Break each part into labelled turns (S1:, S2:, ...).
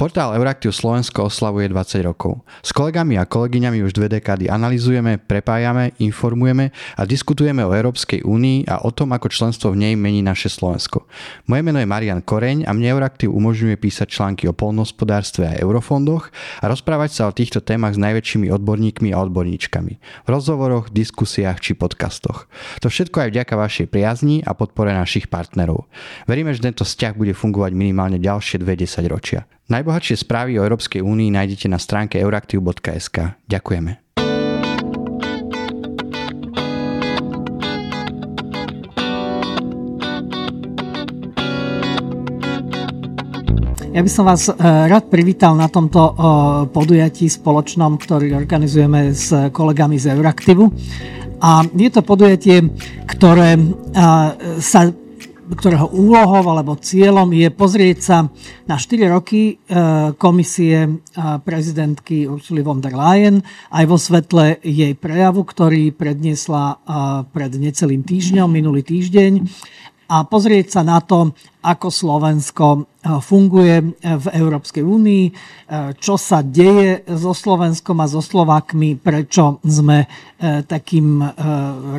S1: Portál Euraktiv Slovensko oslavuje 20 rokov. S kolegami a kolegyňami už dve dekády analizujeme, prepájame, informujeme a diskutujeme o Európskej únii a o tom, ako členstvo v nej mení naše Slovensko. Moje meno je Marian Koreň a mne Euraktiv umožňuje písať články o polnospodárstve a eurofondoch a rozprávať sa o týchto témach s najväčšími odborníkmi a odborníčkami. V rozhovoroch, diskusiách či podcastoch. To všetko aj vďaka vašej priazni a podpore našich partnerov. Veríme, že tento vzťah bude fungovať minimálne ďalšie 20 ročia. Najbohatšie správy o Európskej únii nájdete na stránke euraktiv.sk. Ďakujeme.
S2: Ja by som vás eh, rád privítal na tomto eh, podujatí spoločnom, ktorý organizujeme s kolegami z Euraktivu. A je to podujatie, ktoré eh, sa ktorého úlohou alebo cieľom je pozrieť sa na 4 roky e, komisie e, prezidentky Ursula von der Leyen aj vo svetle jej prejavu, ktorý predniesla e, pred necelým týždňom, minulý týždeň a pozrieť sa na to, ako Slovensko e, funguje e, v Európskej únii, e, čo sa deje so Slovenskom a so Slovákmi, prečo sme takým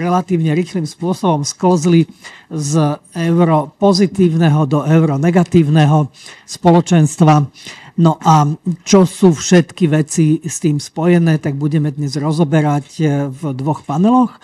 S2: relatívne rýchlým spôsobom sklzli z euro pozitívneho do euro negatívneho spoločenstva. No a čo sú všetky veci s tým spojené, tak budeme dnes rozoberať v dvoch paneloch.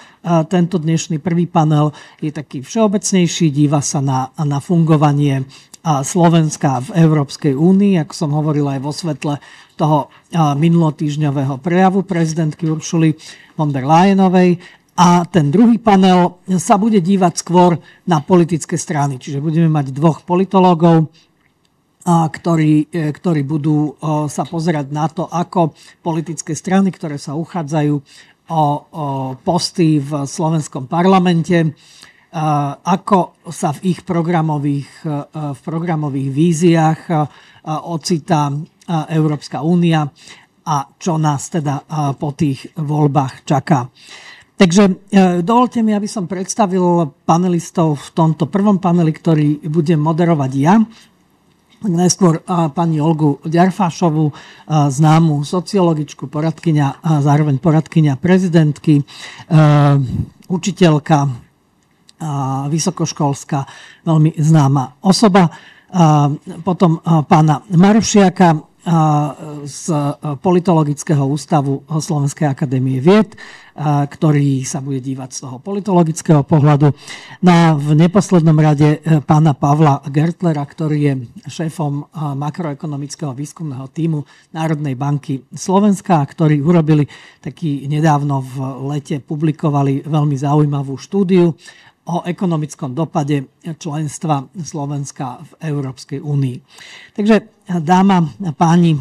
S2: Tento dnešný prvý panel je taký všeobecnejší, díva sa na, na fungovanie Slovenska v Európskej únii, ako som hovoril aj vo svetle toho minulotýžňového prejavu prezidentky Uršuly von der Leyenovej. A ten druhý panel sa bude dívať skôr na politické strany. Čiže budeme mať dvoch politológov, ktorí, e, ktorí budú sa pozerať na to, ako politické strany, ktoré sa uchádzajú o, posty v slovenskom parlamente, ako sa v ich programových, e, v programových víziách e, ocitá Európska únia a čo nás teda po tých voľbách čaká. Takže dovolte mi, aby som predstavil panelistov v tomto prvom paneli, ktorý budem moderovať ja. Najskôr pani Olgu Ďarfášovú, známu sociologičku, poradkyňa a zároveň poradkyňa prezidentky, učiteľka, vysokoškolská, veľmi známa osoba. Potom pána Marušiaka, z politologického ústavu Slovenskej akadémie vied, ktorý sa bude dívať z toho politologického pohľadu. No a v neposlednom rade e, pána Pavla Gertlera, ktorý je šéfom makroekonomického výskumného týmu Národnej banky Slovenska, ktorí urobili taký nedávno v lete, publikovali veľmi zaujímavú štúdiu o ekonomickom dopade členstva Slovenska v Európskej únii. Takže dáma a páni,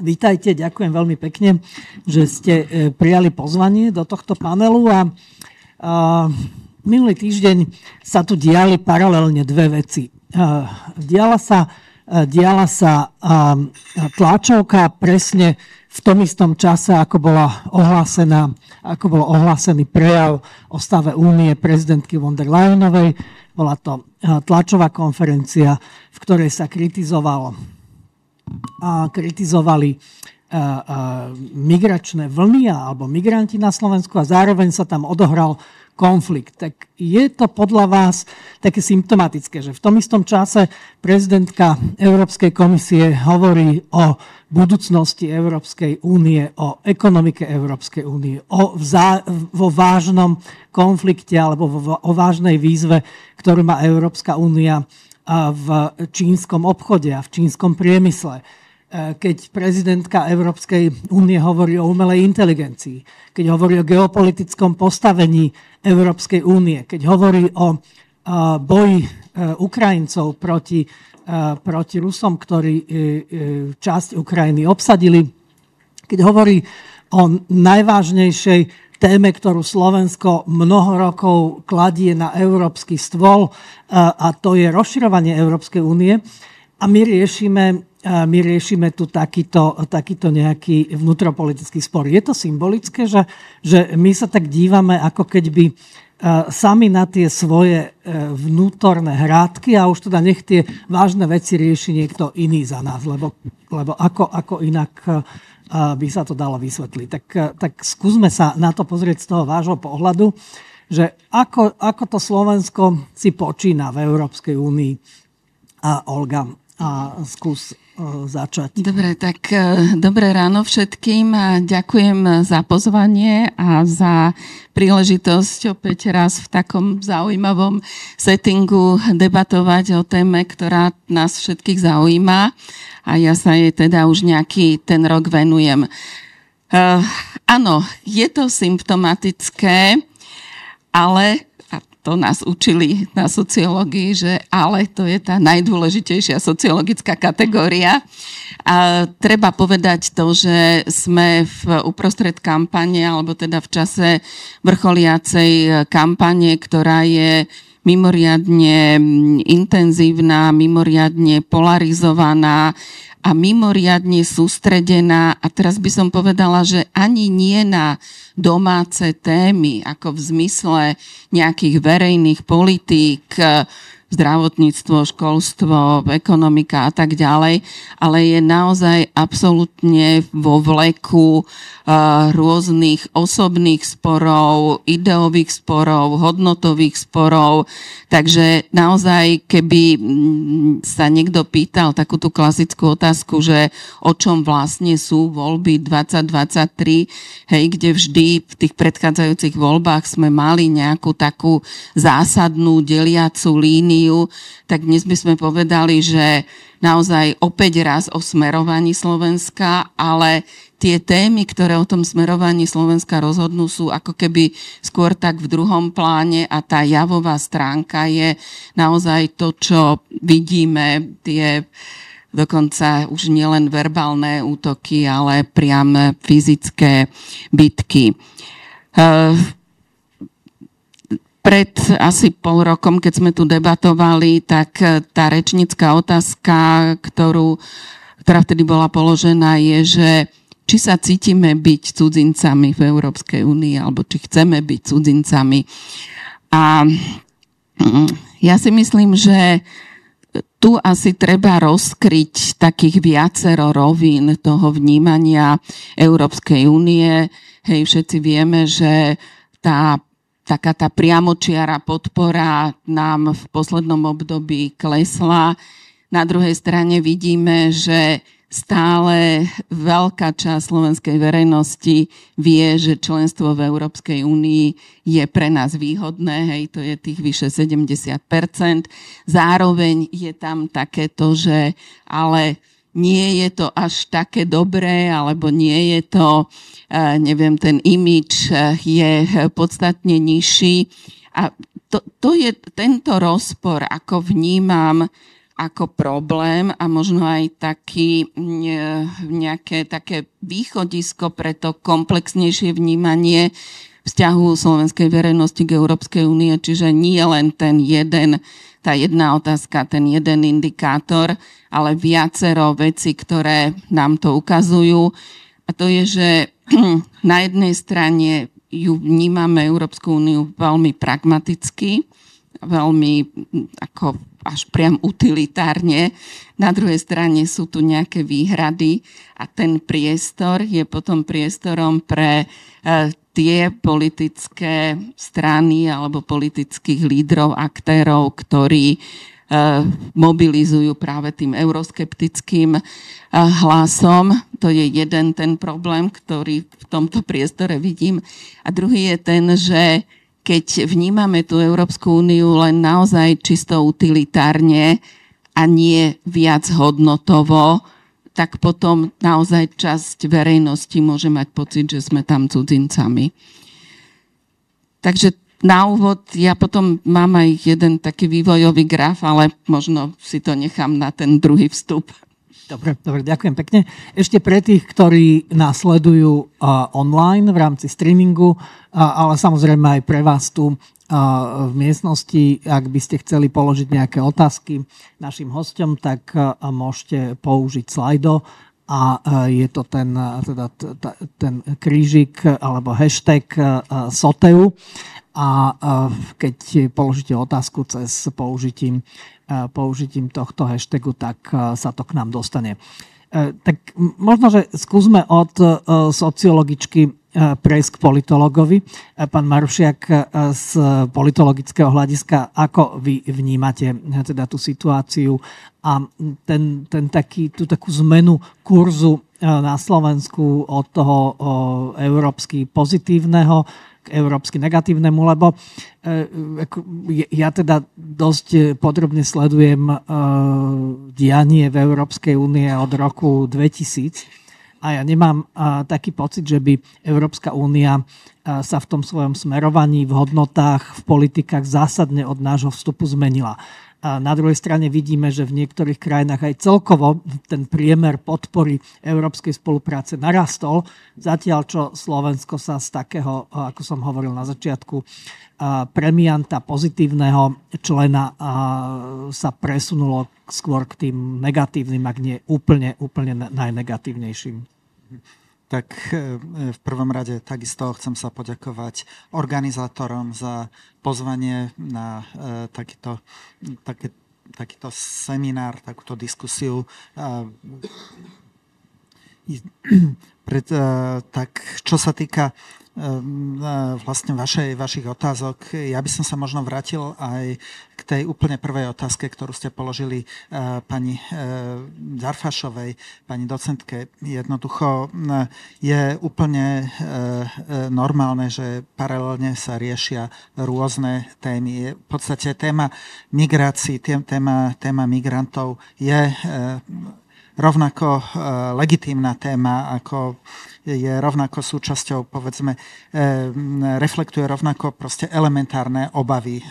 S2: vítajte, ďakujem veľmi pekne, že ste e, prijali pozvanie do tohto panelu a, a minulý týždeň sa tu diali paralelne dve veci. A, diala sa, a, diala sa a, tlačovka presne v tom istom čase, ako, bola ohlásená, ako bol ohlásený prejav o stave únie prezidentky von der Leyenovej. Bola to eh, tlačová konferencia, v ktorej sa kritizovalo, a kritizovali eh, eh, migračné vlny alebo migranti na Slovensku a zároveň sa tam odohral konflikt. Tak je to podľa vás také symptomatické, že v tom istom čase prezidentka Európskej komisie hovorí o budúcnosti Európskej únie, o ekonomike Európskej únie, o vzá, vo vážnom konflikte alebo vo, o vážnej výzve, ktorú má Európska únia v čínskom obchode a v čínskom priemysle keď prezidentka Európskej únie hovorí o umelej inteligencii, keď hovorí o geopolitickom postavení Európskej únie, keď hovorí o e, boji e, Ukrajincov proti, proti Rusom, ktorí časť Ukrajiny obsadili, keď hovorí o najvážnejšej téme, ktorú Slovensko mnoho rokov kladie na európsky stôl, a to je rozširovanie Európskej únie. A my riešime my riešime tu takýto, takýto nejaký vnútropolitický spor. Je to symbolické, že, že my sa tak dívame, ako keď by sami na tie svoje vnútorné hrádky a už teda nech tie vážne veci rieši niekto iný za nás, lebo, lebo ako, ako inak by sa to dalo vysvetliť. Tak, tak skúsme sa na to pozrieť z toho vášho pohľadu, že ako, ako to Slovensko si počína v Európskej únii. A Olga, a skús začať.
S3: Dobre, tak e, dobré ráno všetkým ďakujem za pozvanie a za príležitosť opäť raz v takom zaujímavom settingu debatovať o téme, ktorá nás všetkých zaujíma a ja sa jej teda už nejaký ten rok venujem. Uh, áno, je to symptomatické, ale to nás učili na sociológii, že ale to je tá najdôležitejšia sociologická kategória. A treba povedať to, že sme v uprostred kampane, alebo teda v čase vrcholiacej kampane, ktorá je mimoriadne intenzívna, mimoriadne polarizovaná a mimoriadne sústredená. A teraz by som povedala, že ani nie na domáce témy, ako v zmysle nejakých verejných politík, zdravotníctvo, školstvo, ekonomika a tak ďalej, ale je naozaj absolútne vo vleku uh, rôznych osobných sporov, ideových sporov, hodnotových sporov. Takže naozaj, keby mm, sa niekto pýtal takú tú klasickú otázku, že o čom vlastne sú voľby 2023, hej, kde vždy v tých predchádzajúcich voľbách sme mali nejakú takú zásadnú deliacu líniu úniu, tak dnes by sme povedali, že naozaj opäť raz o smerovaní Slovenska, ale tie témy, ktoré o tom smerovaní Slovenska rozhodnú, sú ako keby skôr tak v druhom pláne a tá javová stránka je naozaj to, čo vidíme, tie dokonca už nielen verbálne útoky, ale priam fyzické bitky. Uh, pred asi pol rokom, keď sme tu debatovali, tak e, tá rečnická otázka, ktorú, ktorá vtedy bola položená, je, že či sa cítime byť cudzincami v Európskej únii, alebo či chceme byť cudzincami. A mm, ja si myslím, že tu asi treba rozkryť takých viacero rovín toho vnímania Európskej únie. Hej, všetci vieme, že tá taká tá priamočiara podpora nám v poslednom období klesla. Na druhej strane vidíme, že stále veľká časť slovenskej verejnosti vie, že členstvo v Európskej únii je pre nás výhodné, hej, to je tých vyše 70% Zároveň je tam takéto, že ale nie je to až také dobré, alebo nie je to, e, neviem, ten imič e, je podstatne nižší. A to, to je tento rozpor, ako vnímam ako problém a možno aj taký, nejaké také východisko pre to komplexnejšie vnímanie vzťahu slovenskej verejnosti k Európskej únie, čiže nie len ten jeden tá jedna otázka, ten jeden indikátor, ale viacero veci, ktoré nám to ukazujú. A to je, že na jednej strane ju vnímame Európsku úniu veľmi pragmaticky, veľmi ako až priam utilitárne. Na druhej strane sú tu nejaké výhrady a ten priestor je potom priestorom pre eh, tie politické strany alebo politických lídrov, aktérov, ktorí e, mobilizujú práve tým euroskeptickým e, hlasom. To je jeden ten problém, ktorý v tomto priestore vidím. A druhý je ten, že keď vnímame tú Európsku úniu len naozaj čisto utilitárne a nie viac hodnotovo, tak potom naozaj časť verejnosti môže mať pocit, že sme tam cudzincami. Takže na úvod ja potom mám aj jeden taký vývojový graf, ale možno si to nechám na ten druhý vstup.
S2: Dobre, dobre, ďakujem pekne. Ešte pre tých, ktorí následujú uh, online v rámci streamingu, uh, ale samozrejme aj pre vás tu uh, v miestnosti, ak by ste chceli položiť nejaké otázky našim hostom, tak uh, môžete použiť slajdo a uh, je to ten, uh, teda, ten krížik alebo hashtag SOTEU a keď položíte otázku cez použitím použitím tohto hashtagu, tak sa to k nám dostane. E, tak možno, že skúsme od e, sociologičky e, prejsť k politologovi. Pán Marušiak, z politologického hľadiska, ako vy vnímate teda tú situáciu a ten, ten taký, tú takú zmenu kurzu na Slovensku od toho európsky pozitívneho k európsky negatívnemu, lebo e, ja teda dosť podrobne sledujem e, dianie v Európskej únie od roku 2000 a ja nemám taký pocit, že by Európska únia sa v tom svojom smerovaní, v hodnotách, v politikách zásadne od nášho vstupu zmenila. A na druhej strane vidíme, že v niektorých krajinách aj celkovo ten priemer podpory európskej spolupráce narastol, zatiaľ čo Slovensko sa z takého, ako som hovoril na začiatku, premianta pozitívneho člena sa presunulo skôr k tým negatívnym, ak nie úplne, úplne najnegatívnejším
S4: tak e, v prvom rade takisto chcem sa poďakovať organizátorom za pozvanie na e, takýto, taký, takýto seminár, takúto diskusiu. Pred, tak čo sa týka vlastne vašej, vašich otázok. Ja by som sa možno vrátil aj k tej úplne prvej otázke, ktorú ste položili e, pani Darfašovej, e, pani docentke. Jednoducho je úplne normálne, že paralelne sa riešia rôzne témy. V podstate téma migrácií, téma, téma migrantov je rovnako legitímna téma ako je rovnako súčasťou, povedzme, eh, reflektuje rovnako proste elementárne obavy eh,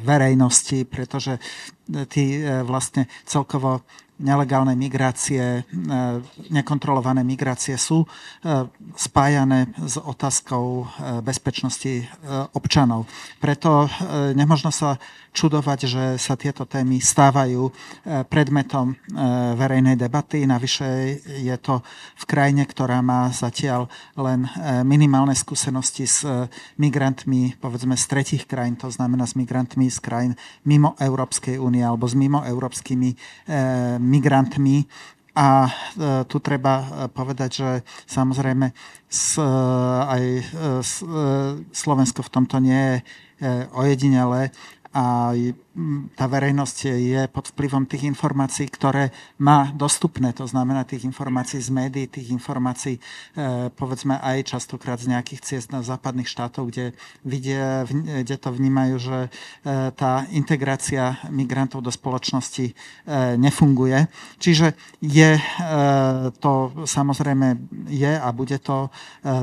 S4: verejnosti, pretože tí vlastne celkovo nelegálne migrácie, nekontrolované migrácie sú spájané s otázkou bezpečnosti občanov. Preto nemožno sa čudovať, že sa tieto témy stávajú predmetom verejnej debaty. Navyše je to v krajine, ktorá má zatiaľ len minimálne skúsenosti s migrantmi, povedzme z tretich krajín, to znamená s migrantmi z krajín mimo Európskej únie alebo s mimo európskymi migrantmi. A tu treba povedať, že samozrejme aj Slovensko v tomto nie je ojedinele a tá verejnosť je pod vplyvom tých informácií, ktoré má dostupné, to znamená tých informácií z médií, tých informácií e, povedzme aj častokrát z nejakých ciest na západných štátov, kde, vidia, kde to vnímajú, že e, tá integrácia migrantov do spoločnosti e, nefunguje. Čiže je to samozrejme je a bude to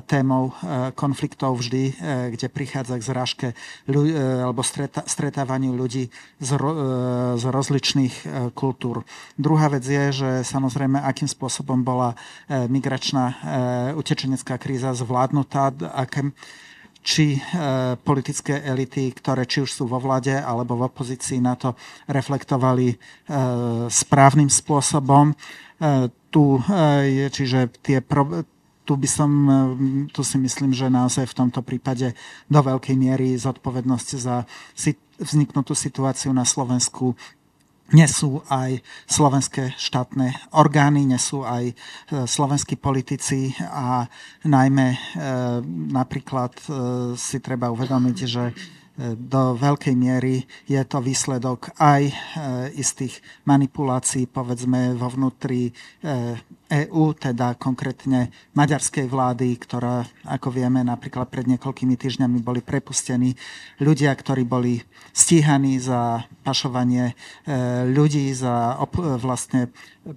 S4: témou konfliktov vždy, kde prichádza k zrážke alebo stretávaniu ľudí z, ro, e, z rozličných e, kultúr. Druhá vec je, že samozrejme, akým spôsobom bola e, migračná utečenecká kríza zvládnutá, akým, či e, politické elity, ktoré či už sú vo vlade alebo v opozícii na to reflektovali e, správnym spôsobom. E, tu je, čiže tie pro, tu by som, tu si myslím, že naozaj v tomto prípade do veľkej miery zodpovednosť za vzniknutú situáciu na Slovensku nesú aj slovenské štátne orgány, nesú aj e, slovenskí politici a najmä e, napríklad e, si treba uvedomiť, že do veľkej miery je to výsledok aj istých manipulácií, povedzme, vo vnútri EÚ, teda konkrétne maďarskej vlády, ktorá, ako vieme, napríklad pred niekoľkými týždňami boli prepustení ľudia, ktorí boli stíhaní za pašovanie e, ľudí, za vlastne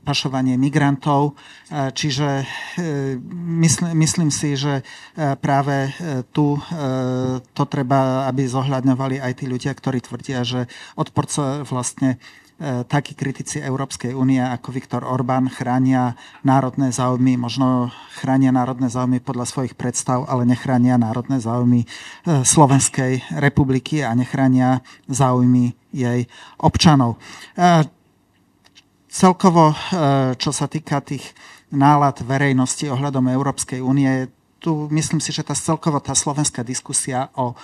S4: pašovanie migrantov. E, čiže e, myslím si, že práve tu to treba, aby zohľadňovali aj tí ľudia, ktorí tvrdia, že odporca vlastne takí kritici Európskej únie ako Viktor Orbán chránia národné záujmy, možno chránia národné záujmy podľa svojich predstav, ale nechránia národné záujmy e, Slovenskej republiky a nechránia záujmy jej občanov. Celkovo, čo sa týka tých nálad verejnosti ohľadom Európskej únie, tu myslím si, že tá celkovo tá slovenská diskusia o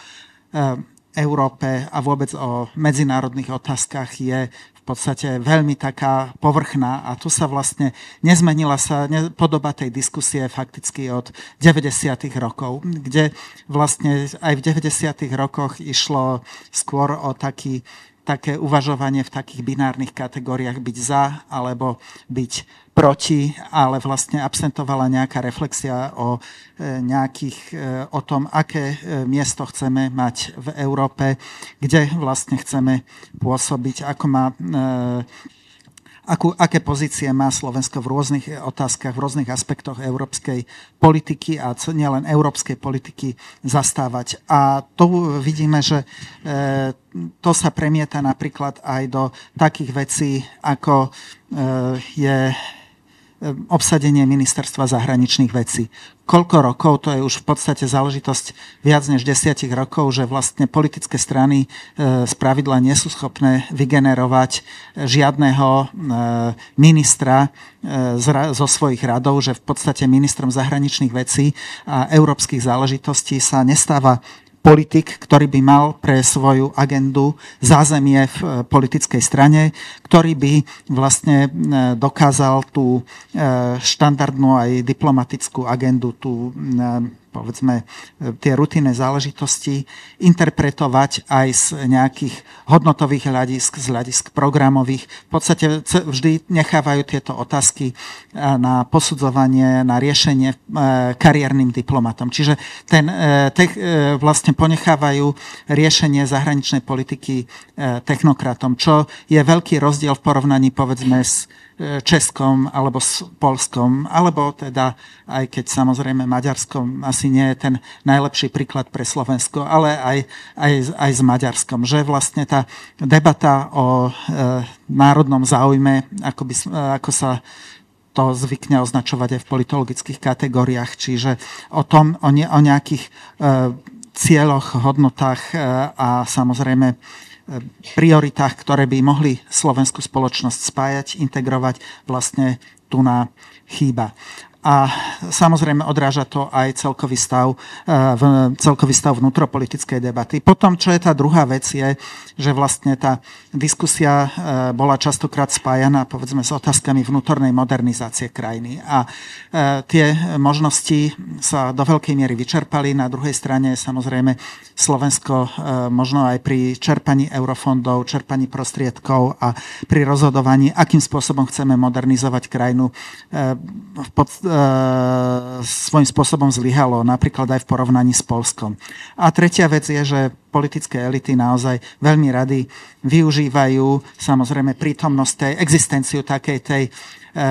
S4: Európe a vôbec o medzinárodných otázkach je podstate veľmi taká povrchná a tu sa vlastne nezmenila sa podoba tej diskusie fakticky od 90. rokov, kde vlastne aj v 90. rokoch išlo skôr o taký také uvažovanie v takých binárnych kategóriách byť za alebo byť proti, ale vlastne absentovala nejaká reflexia o e, nejakých, e, o tom, aké e, miesto chceme mať v Európe, kde vlastne chceme pôsobiť, ako má akú, aké pozície má Slovensko v rôznych otázkach, v rôznych aspektoch európskej politiky a nielen európskej politiky zastávať. A tu vidíme, že e, to sa premieta napríklad aj do takých vecí, ako e, je obsadenie ministerstva zahraničných vecí. Koľko rokov, to je už v podstate záležitosť viac než desiatich rokov, že vlastne politické strany e, z pravidla nie sú schopné vygenerovať žiadneho e, ministra zo svojich radov, že v podstate ministrom zahraničných vecí a európskych záležitostí sa nestáva politik, ktorý by mal pre svoju agendu zázemie v e, politickej strane, ktorý by vlastne e, dokázal tú e, štandardnú aj diplomatickú agendu, tú povedzme, tie rutinné záležitosti interpretovať aj z nejakých hodnotových hľadisk, z hľadisk programových. V podstate vždy nechávajú tieto otázky na posudzovanie, na riešenie e, kariérnym diplomatom. Čiže ten, e, te, e, vlastne ponechávajú riešenie zahraničnej politiky technokratom, čo je veľký rozdiel v porovnaní povedzme s Českom alebo Polskom, alebo teda, aj keď samozrejme Maďarskom asi nie je ten najlepší príklad pre Slovensko, ale aj, aj, aj s Maďarskom, že vlastne tá debata o e, národnom záujme, ako, by, ako sa to zvykne označovať aj v politologických kategóriách, čiže o tom, o, ne, o nejakých e, cieľoch, hodnotách e, a samozrejme prioritách, ktoré by mohli slovenskú spoločnosť spájať, integrovať, vlastne tu na chýba a samozrejme odráža to aj celkový stav, e, celkový stav vnútropolitickej debaty. Potom, čo je tá druhá vec, je, že vlastne tá diskusia e, bola častokrát spájaná povedzme s otázkami vnútornej modernizácie krajiny. A e, tie možnosti sa do veľkej miery vyčerpali. Na druhej strane samozrejme Slovensko možno aj pri čerpaní eurofondov, čerpaní prostriedkov a pri rozhodovaní, akým spôsobom chceme modernizovať krajinu v pod, svojím spôsobom zlyhalo, napríklad aj v porovnaní s Polskom. A tretia vec je, že politické elity naozaj veľmi rady využívajú samozrejme prítomnosť tej, existenciu takej tej e, e,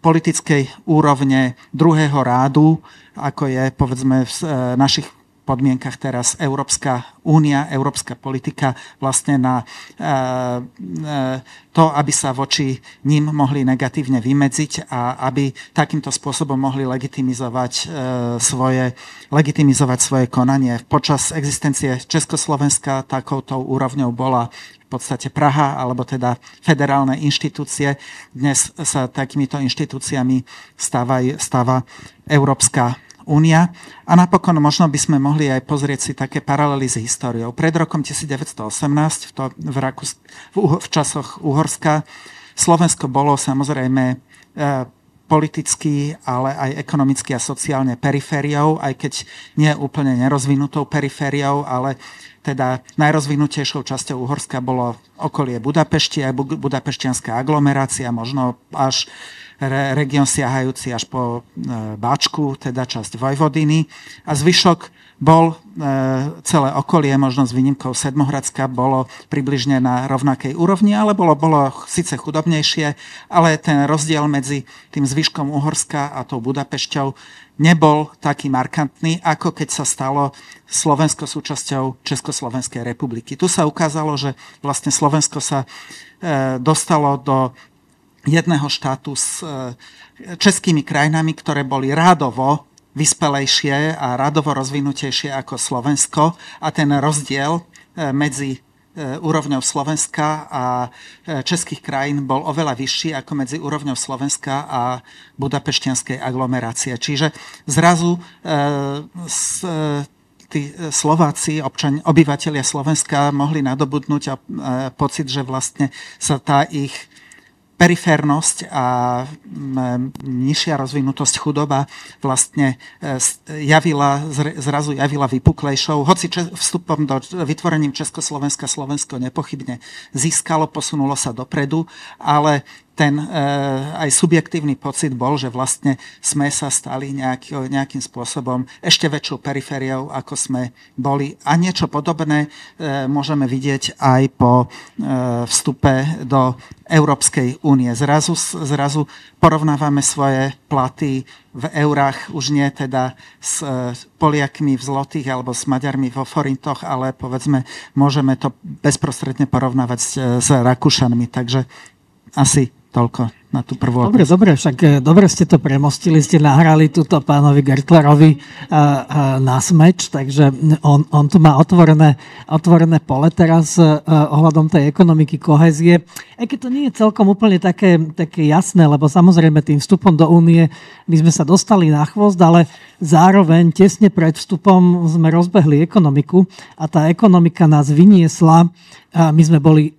S4: politickej úrovne druhého rádu, ako je povedzme v našich podmienkach teraz Európska únia, európska politika vlastne na e, e, to, aby sa voči ním mohli negatívne vymedziť a aby takýmto spôsobom mohli legitimizovať e, svoje, legitimizovať svoje konanie. Počas existencie Československa takouto úrovňou bola v podstate Praha, alebo teda federálne inštitúcie. Dnes sa takýmito inštitúciami stáva, stáva Európska únia. A napokon možno by sme mohli aj pozrieť si také paralely s históriou. Pred rokom 1918, v, to, v, Rakus, v, v časoch Uhorska, Slovensko bolo samozrejme e, politicky, ale aj ekonomicky a sociálne perifériou, aj keď nie úplne nerozvinutou perifériou, ale teda najrozvinutejšou časťou Uhorska bolo okolie Budapešti, aj budapešťanská aglomerácia, možno až región siahajúci až po e, Báčku, teda časť Vojvodiny a zvyšok bol celé okolie, možno s výnimkou Sedmohradska, bolo približne na rovnakej úrovni, ale bolo, bolo síce chudobnejšie, ale ten rozdiel medzi tým zvyškom Uhorska a tou Budapešťou nebol taký markantný, ako keď sa stalo Slovensko súčasťou Československej republiky. Tu sa ukázalo, že vlastne Slovensko sa e, dostalo do jedného štátu s e, českými krajinami, ktoré boli rádovo vyspelejšie a radovo rozvinutejšie ako Slovensko a ten rozdiel e, medzi E, úrovňou Slovenska a českých krajín bol oveľa vyšší ako medzi úrovňou Slovenska a budapešťanskej aglomerácie. Čiže zrazu tí Slováci, občan, obyvateľia Slovenska mohli nadobudnúť pocit, že vlastne sa tá ich periférnosť a nižšia rozvinutosť chudoba vlastne e, javila, zrazu javila vypuklejšou. Hoci vstupom do vytvorením Československa Slovensko nepochybne získalo, posunulo sa dopredu, ale ten e, aj subjektívny pocit bol, že vlastne sme sa stali nejaký, nejakým spôsobom ešte väčšou perifériou, ako sme boli. A niečo podobné e, môžeme vidieť aj po e, vstupe do Európskej únie. Zrazu, zrazu porovnávame svoje platy v eurách, už nie teda s Poliakmi v zlotých alebo s Maďarmi vo forintoch, ale povedzme, môžeme to bezprostredne porovnávať s, s Rakúšanmi. Takže asi Toľko na tú prvú
S2: Dobre, dobre, však e, dobre ste to premostili, ste nahrali túto pánovi Gertlerovi e, e, na smeč, takže on, on tu má otvorené, otvorené pole teraz ohľadom tej ekonomiky, kohezie. Aj keď to nie je celkom úplne také, také jasné, lebo samozrejme tým vstupom do únie my sme sa dostali na chvost, ale zároveň tesne pred vstupom sme rozbehli ekonomiku a tá ekonomika nás vyniesla. My sme boli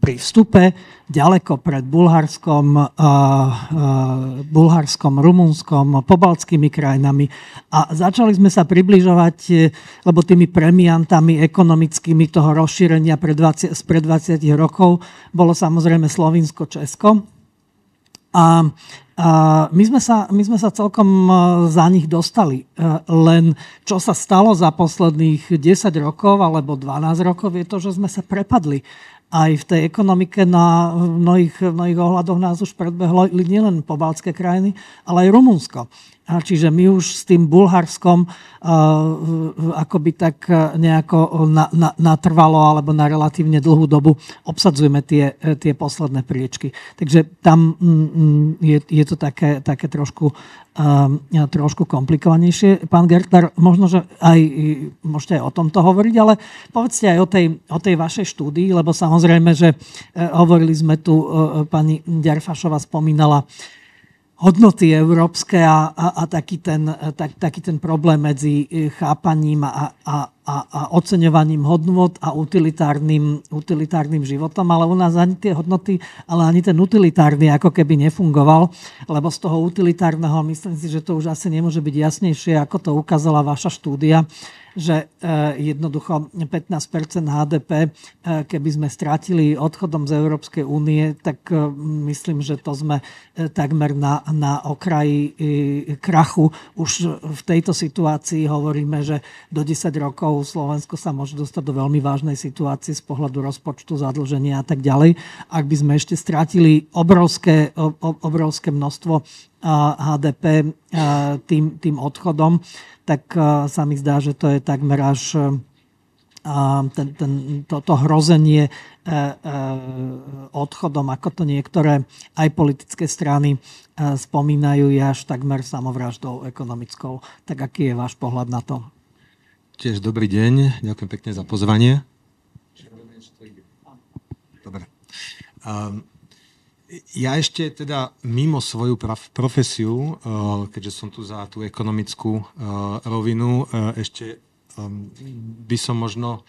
S2: pri vstupe ďaleko pred Bulharskom, Bulharskom, Rumunskom, pobaltskými krajinami a začali sme sa približovať, e, lebo tými premiantami ekonomickými toho rozšírenia pred 20, pred 20 rokov bolo samozrejme Slovinsko, Česko. A, my, sme sa, my sme sa celkom e, za nich dostali. E, len čo sa stalo za posledných 10 rokov alebo 12 rokov je to, že sme sa prepadli aj v tej ekonomike na mnohých, mnohých ohľadoch nás už predbehlo nielen pobaltské krajiny, ale aj Rumunsko. Čiže my už s tým Bulharskom uh, akoby tak nejako na, na, natrvalo alebo na relatívne dlhú dobu obsadzujeme tie, tie posledné priečky. Takže tam mm, je, je to také, také trošku, uh, trošku komplikovanejšie. Pán Gertner, možno, že aj môžete aj o tomto hovoriť, ale povedzte aj o tej, o tej vašej štúdii, lebo samozrejme, že hovorili sme tu, pani Ďarfašova spomínala, hodnoty európske a, a, a taký, ten, tak, taký ten problém medzi e, chápaním a, a, a, a oceňovaním hodnot a utilitárnym, utilitárnym životom, ale u nás ani tie hodnoty, ale ani ten utilitárny ako keby nefungoval, lebo z toho utilitárneho myslím si, že to už asi nemôže byť jasnejšie, ako to ukázala vaša štúdia, že eh, jednoducho 15 HDP, keby sme strátili odchodom z Európskej únie, tak eh, myslím, že to sme takmer na, na okraji krachu. Už v tejto situácii hovoríme, že do 10 rokov Slovensko sa môže dostať do veľmi vážnej situácie z pohľadu rozpočtu, zadlženia a tak ďalej. Ak by sme ešte strátili obrovské, obrovské množstvo HDP tým, tým odchodom, tak sa mi zdá, že to je takmer až eh, ten, ten, to, to hrozenie eh, odchodom, ako to niektoré aj politické strany spomínajú, je až takmer samovraždou ekonomickou. Tak aký je váš pohľad na to?
S5: Tiež dobrý deň, ďakujem pekne za pozvanie. Dobre. Um, ja ešte teda mimo svoju profesiu, eh, keďže som tu za tú ekonomickú eh, rovinu, eh, ešte ehm, by som možno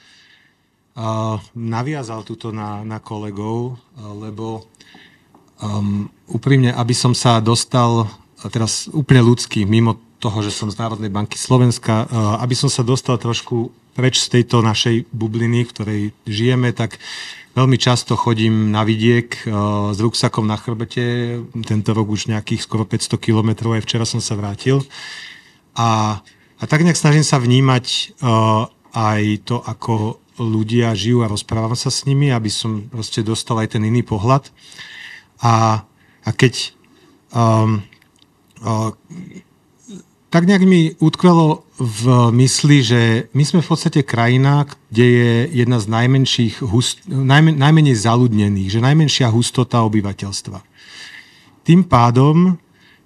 S5: naviazal túto na, na kolegov, lebo um, úprimne, aby som sa dostal, teraz úplne ľudský, mimo toho, že som z Národnej banky Slovenska, aby som sa dostal trošku preč z tejto našej bubliny, v ktorej žijeme, tak Veľmi často chodím na vidiek eh, s ruksakom na chrbete, tento rok už nejakých skoro 500 kilometrov, aj včera som sa vrátil. A A tak nejak snažím sa vnímať uh, aj to, ako ľudia žijú a rozprávam sa s nimi, aby som proste dostal aj ten iný pohľad. A, a keď um, uh, tak nejak mi utkvelo v mysli, že my sme v podstate krajina, kde je jedna z najmenších, hust, najmen, najmenej zaludnených, že najmenšia hustota obyvateľstva. Tým pádom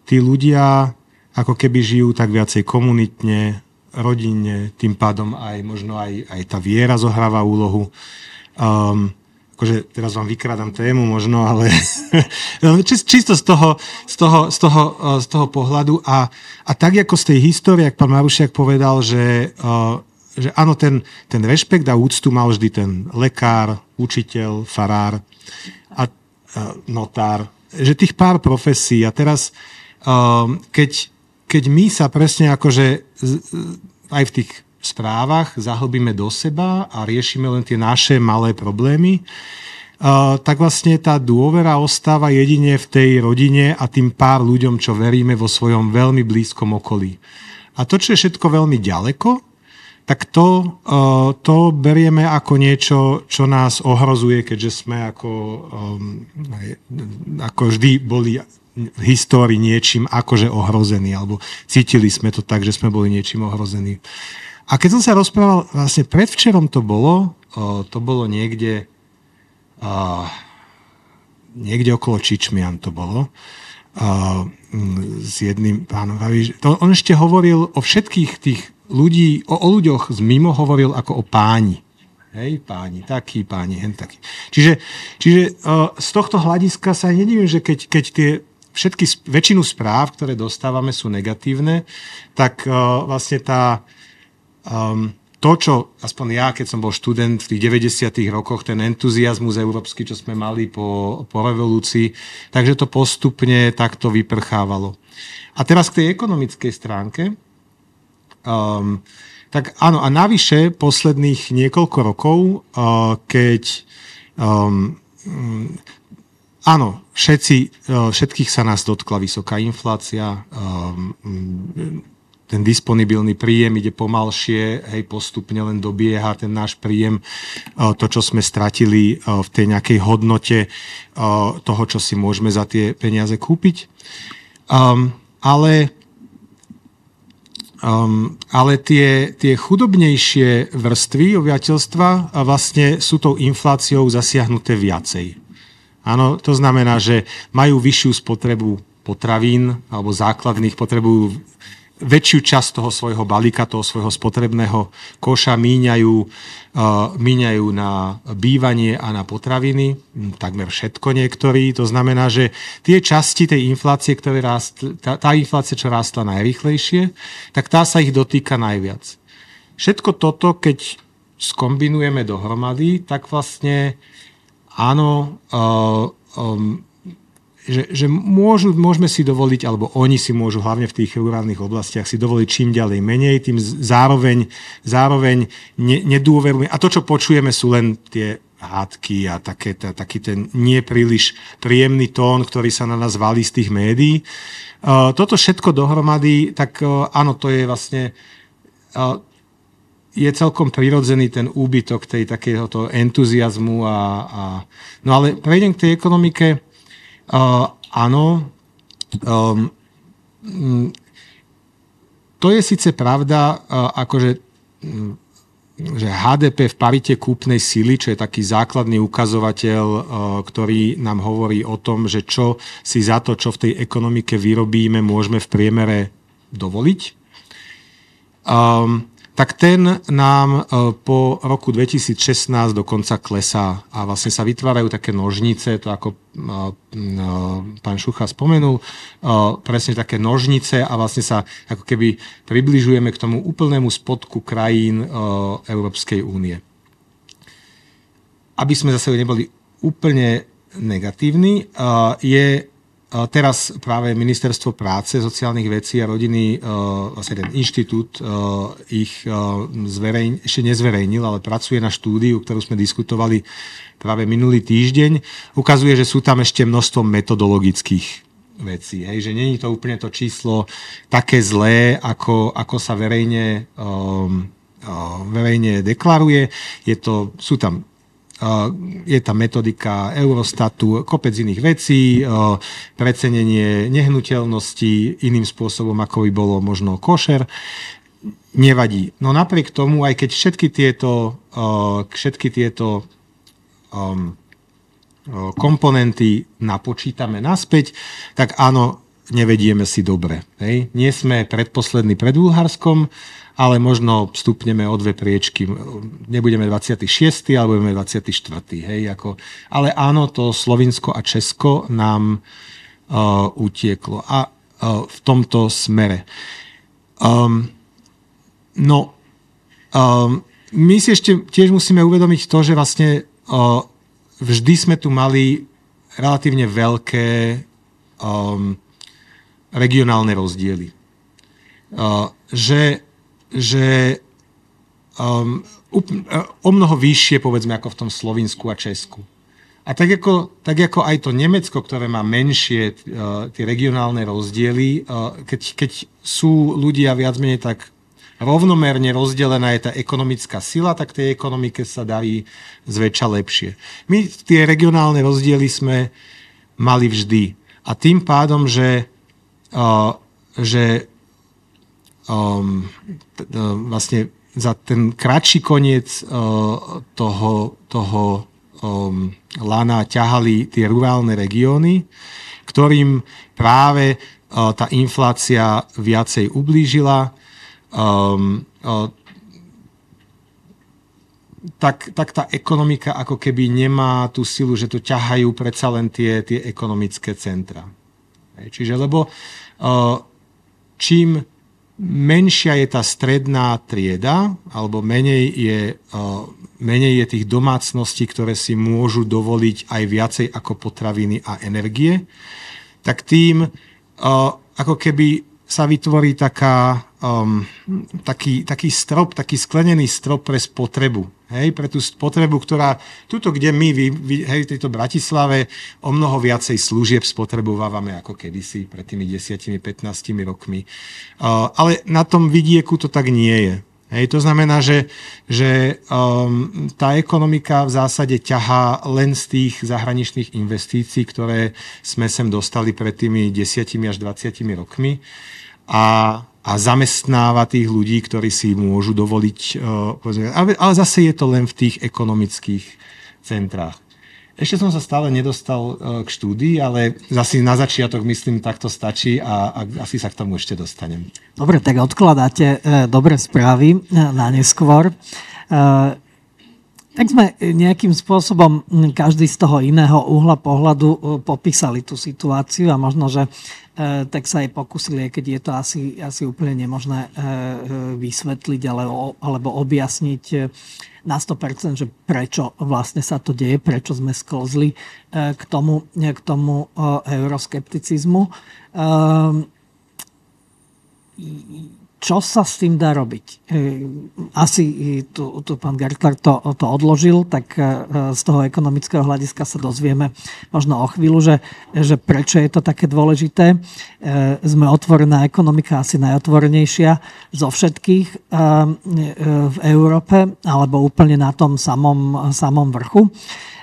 S5: tí ľudia ako keby žijú tak viacej komunitne, rodinne, tým pádom aj možno aj, aj tá viera zohráva úlohu. Um, akože teraz vám vykrádam tému možno, ale čisto z toho, z toho, z toho, eh, z toho pohľadu. A, a tak ako z tej histórie, ak pán Marušiak povedal, že, eh, že áno, ten, ten rešpekt a úctu mal vždy ten lekár, učiteľ, farár a, a notár, že tých pár profesí. A teraz keď, keď my sa presne akože aj v tých správach zahlbíme do seba a riešime len tie naše malé problémy, tak vlastne tá dôvera ostáva jedine v tej rodine a tým pár ľuďom, čo veríme vo svojom veľmi blízkom okolí. A to, čo je všetko veľmi ďaleko, tak to, to berieme ako niečo, čo nás ohrozuje, keďže sme ako, um, ako vždy boli v histórii niečím akože ohrození, alebo cítili sme to tak, že sme boli niečím ohrození. A keď som sa rozprával, vlastne predvčerom to bolo, to bolo niekde, niekde okolo Čičmian to bolo, s jedným pánom. On ešte hovoril o všetkých tých ľudí, o, o ľuďoch z mimo hovoril ako o páni. Hej, páni, taký, páni, hen taký. Čiže, čiže z tohto hľadiska sa nedivím, že keď, keď tie všetky, väčšinu správ, ktoré dostávame, sú negatívne, tak vlastne tá, um, to, čo aspoň ja, keď som bol študent v tých 90. rokoch, ten entuziasmus európsky, čo sme mali po, po revolúcii, takže to postupne takto vyprchávalo. A teraz k tej ekonomickej stránke. Um, tak áno, a navyše posledných niekoľko rokov, uh, keď um, áno, všetci, uh, všetkých sa nás dotkla vysoká inflácia, ten disponibilný príjem ide pomalšie, hej, postupne len dobieha ten náš príjem, e, to, čo sme stratili e, v tej nejakej hodnote e, toho, čo si môžeme za tie peniaze kúpiť. Um, ale um, ale tie, tie chudobnejšie vrstvy obyvateľstva vlastne sú tou infláciou zasiahnuté viacej. Áno, to znamená, že majú vyššiu spotrebu potravín alebo základných, potrebujú väčšiu časť toho svojho balíka, toho svojho spotrebného koša míňajú, uh, míňajú na bývanie a na potraviny, hm, takmer všetko niektorí. To znamená, že tie časti tej inflácie, ktoré rást, tá, tá inflácia, čo rástla najrychlejšie, tak tá sa ich dotýka najviac. Všetko toto, keď skombinujeme dohromady, tak vlastne áno, uh, um, že, že môžu, môžeme si dovoliť, alebo oni si môžu hlavne v tých rurálnych oblastiach si dovoliť čím ďalej menej, tým zároveň, zároveň ne, nedôverujeme. A to, čo počujeme, sú len tie hádky a také, tá, taký ten nepríliš príjemný tón, ktorý sa na nás valí z tých médií. Uh, toto všetko dohromady, tak uh, áno, to je vlastne uh, je celkom prirodzený ten úbytok tej takéhoto entuziasmu a, a no ale prejdem k tej ekonomike. Uh, áno, um, to je síce pravda, uh, akože um, že HDP v parite kúpnej sily, čo je taký základný ukazovateľ, uh, ktorý nám hovorí o tom, že čo si za to, čo v tej ekonomike vyrobíme, môžeme v priemere dovoliť. Um, tak ten nám e, po roku 2016 dokonca klesá a vlastne sa vytvárajú také nožnice, to ako e, e, pán Šucha spomenul, presne také nožnice a vlastne sa ako keby približujeme k tomu úplnému spodku krajín Európskej únie. Aby sme zase neboli úplne negatívni, je Teraz práve Ministerstvo práce, sociálnych vecí a rodiny, vlastne ten inštitút ich zverejn, ešte nezverejnil, ale pracuje na štúdiu, ktorú sme diskutovali práve minulý týždeň. Ukazuje, že sú tam ešte množstvo metodologických veci. Hej, že není to úplne to číslo také zlé, ako, ako sa verejne, um, uh, verejne deklaruje. Je to, sú tam je tam metodika Eurostatu, kopec iných vecí, uh, precenenie nehnuteľnosti iným spôsobom, ako by bolo možno košer. Nevadí. No napriek tomu, aj keď všetky tieto, uh, všetky tieto um, komponenty napočítame naspäť, tak áno, nevedieme si dobre. Hej. Nie sme predposlední pred Bulharskom, ale možno vstupneme o dve priečky. Nebudeme 26. ale budeme 24. Hej, ako, ale áno, to Slovinsko a Česko nám uh, utieklo. A uh, v tomto smere. Um, no, um, my si ešte tiež musíme uvedomiť to, že vlastne uh, vždy sme tu mali relatívne veľké um, regionálne rozdiely. Že že um, o mnoho vyššie, povedzme, ako v tom Slovinsku a Česku. A tak ako, tak ako aj to Nemecko, ktoré má menšie uh, tie regionálne rozdiely, uh, keď, keď sú ľudia viac menej tak rovnomerne rozdelená je tá ekonomická sila, tak tej ekonomike sa darí zväčša lepšie. My tie regionálne rozdiely sme mali vždy. A tým pádom, že, že um, t- uh, vlastne za ten kratší koniec uh, toho, toho um, lana ťahali tie rurálne regióny, ktorým práve uh, tá inflácia viacej ublížila um, uh, tak, tak tá ekonomika ako keby nemá tú silu, že to ťahajú predsa len tie, tie ekonomické centra. Čiže lebo uh, čím menšia je tá stredná trieda, alebo menej je, uh, menej je tých domácností, ktoré si môžu dovoliť aj viacej ako potraviny a energie, tak tým uh, ako keby sa vytvorí taká, um, taký, taký strop, taký sklenený strop pre spotrebu. Hej, pre tú spotrebu, ktorá, tuto, kde my, vy, vy, hej, v tejto Bratislave, o mnoho viacej služieb spotrebovávame ako kedysi, pred tými 10-15 rokmi. Uh, ale na tom vidieku to tak nie je. Hej, to znamená, že, že um, tá ekonomika v zásade ťahá len z tých zahraničných investícií, ktoré sme sem dostali pred tými 10 až 20 rokmi a, a zamestnáva tých ľudí, ktorí si môžu dovoliť. Uh, ale, ale zase je to len v tých ekonomických centrách. Ešte som sa stále nedostal uh, k štúdii, ale zase na začiatok myslím, tak to stačí a, a asi sa k tomu ešte dostanem.
S2: Dobre, tak odkladáte uh, dobré správy na neskôr. Tak sme nejakým spôsobom každý z toho iného uhla pohľadu popísali tú situáciu a možno, že E, tak sa aj pokusili, keď je to asi, asi úplne nemožné vysvetliť alebo, objasniť na 100%, že prečo vlastne sa to deje, prečo sme sklzli k tomu, k tomu euroskepticizmu čo sa s tým dá robiť? E, asi tu, tu pán Gertler to, to odložil, tak e, z toho ekonomického hľadiska sa dozvieme možno o chvíľu, že, že prečo je to také dôležité. E, sme otvorená ekonomika, asi najotvorenejšia zo všetkých v Európe, alebo úplne na tom samom, samom vrchu.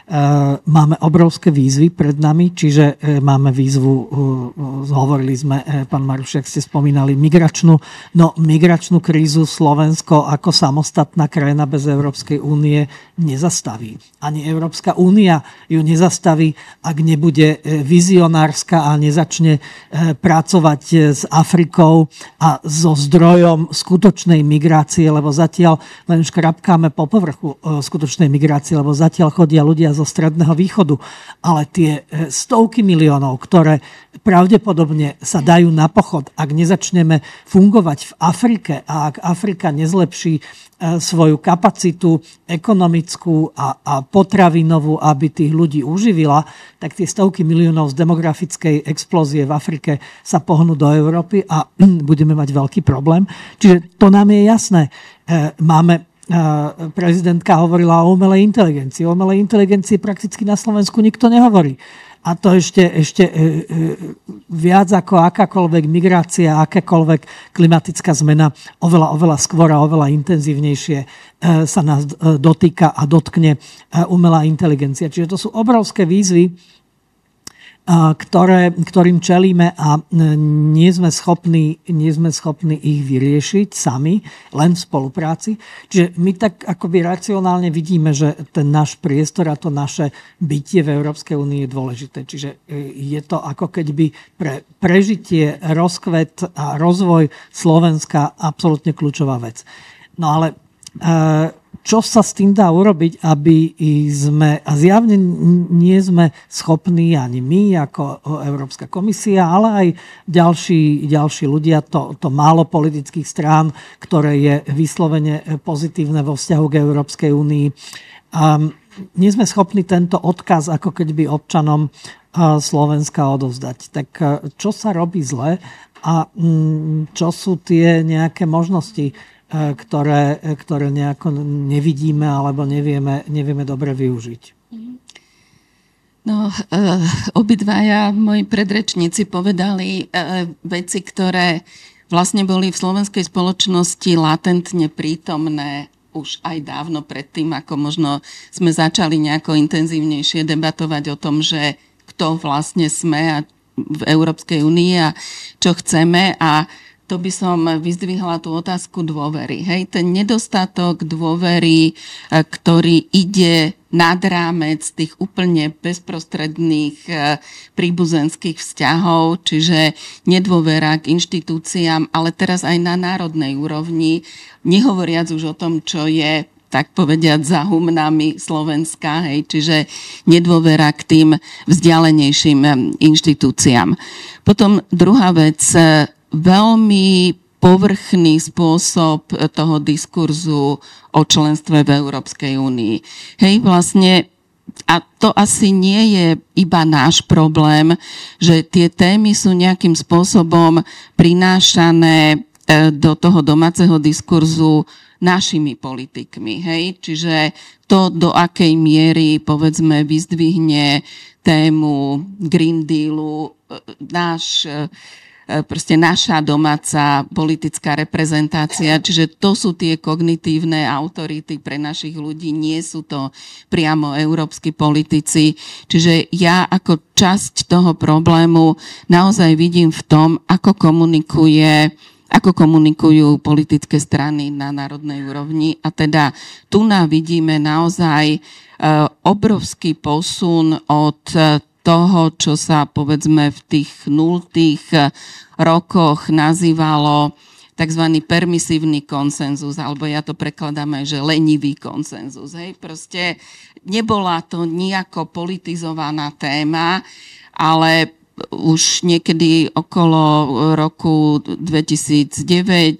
S2: Eh, máme obrovské výzvy pred nami, čiže eh, máme výzvu, eh, hovorili sme, pán Marušiak ste spomínali, migračnú, no migračnú krízu Slovensko ako samostatná krajina bez Európskej únie nezastaví. Ani Európska únia ju nezastaví, ak nebude vizionárska a nezačne pracovať s Afrikou a so zdrojom skutočnej migrácie, lebo zatiaľ len škrapkáme po povrchu skutočnej migrácie, lebo zatiaľ chodia ľudia zo Stredného východu, ale tie e, stovky miliónov, ktoré pravdepodobne sa dajú na pochod, ak nezačneme fungovať v Afrike a ak Afrika nezlepší e, svoju kapacitu ekonomickú a, a potravinovú, aby tých ľudí uživila, tak tie stovky miliónov z demografickej explózie v Afrike sa pohnú do Európy a budeme mať veľký problém. Čiže to nám je jasné. E, máme prezidentka hovorila o umelej inteligencii. O umelej inteligencii prakticky na Slovensku nikto nehovorí. A to ešte, ešte e, e, viac ako akákoľvek migrácia, akákoľvek klimatická zmena oveľa, oveľa skôr a oveľa intenzívnejšie e, sa nás dotýka a dotkne umelá inteligencia. Čiže to sú obrovské výzvy, ktoré, ktorým čelíme a nie sme, schopní, nie sme schopní ich vyriešiť sami, len v spolupráci. Čiže my tak akoby racionálne vidíme, že ten náš priestor a to naše bytie v Európskej únii je dôležité. Čiže e, je to ako keby pre prežitie, rozkvet a rozvoj Slovenska absolútne kľúčová vec. No ale e, čo sa s tým dá urobiť, aby sme, a zjavne nie sme schopní ani my ako Európska komisia, ale aj ďalší, ďalší ľudia, to, to málo politických strán, ktoré je vyslovene pozitívne vo vzťahu k Európskej únii. A nie sme schopní tento odkaz ako keď by občanom Slovenska odovzdať. Tak čo sa robí zle a čo sú tie nejaké možnosti E, ktoré, ktoré nejako nevidíme alebo nevieme, nevieme dobre využiť.
S3: No, e, obidvaja moji predrečníci povedali e, veci, ktoré vlastne boli v slovenskej spoločnosti latentne prítomné už aj dávno predtým, ako možno sme začali nejako intenzívnejšie debatovať o tom, že kto vlastne sme a v Európskej únii a čo chceme a to by som vyzdvihla tú otázku dôvery. Hej, ten nedostatok dôvery, e, ktorý ide nad rámec tých úplne bezprostredných e, príbuzenských vzťahov, čiže nedôvera k inštitúciám, ale teraz aj na národnej úrovni, nehovoriac už o tom, čo je tak povediať za humnami Slovenska, hej, čiže nedôvera k tým vzdialenejším e, inštitúciám. Potom druhá vec, veľmi povrchný spôsob toho diskurzu o členstve v Európskej únii. Hej, vlastne a to asi nie je iba náš problém, že tie témy sú nejakým spôsobom prinášané e, do toho domáceho diskurzu našimi politikmi. Hej? Čiže to, do akej miery, povedzme, vyzdvihne tému Green Dealu e, náš E, proste naša domáca politická reprezentácia. Čiže to sú tie kognitívne autority pre našich ľudí, nie sú to priamo európsky politici. Čiže ja ako časť toho problému naozaj vidím v tom, ako komunikuje ako komunikujú politické strany na národnej úrovni. A teda tu vidíme naozaj e, obrovský posun od toho, čo sa povedzme v tých nultých eh, rokoch nazývalo tzv. permisívny konsenzus, alebo ja to prekladám aj, že lenivý konsenzus. Hej? Proste nebola to nejako politizovaná téma, ale už niekedy okolo roku 2009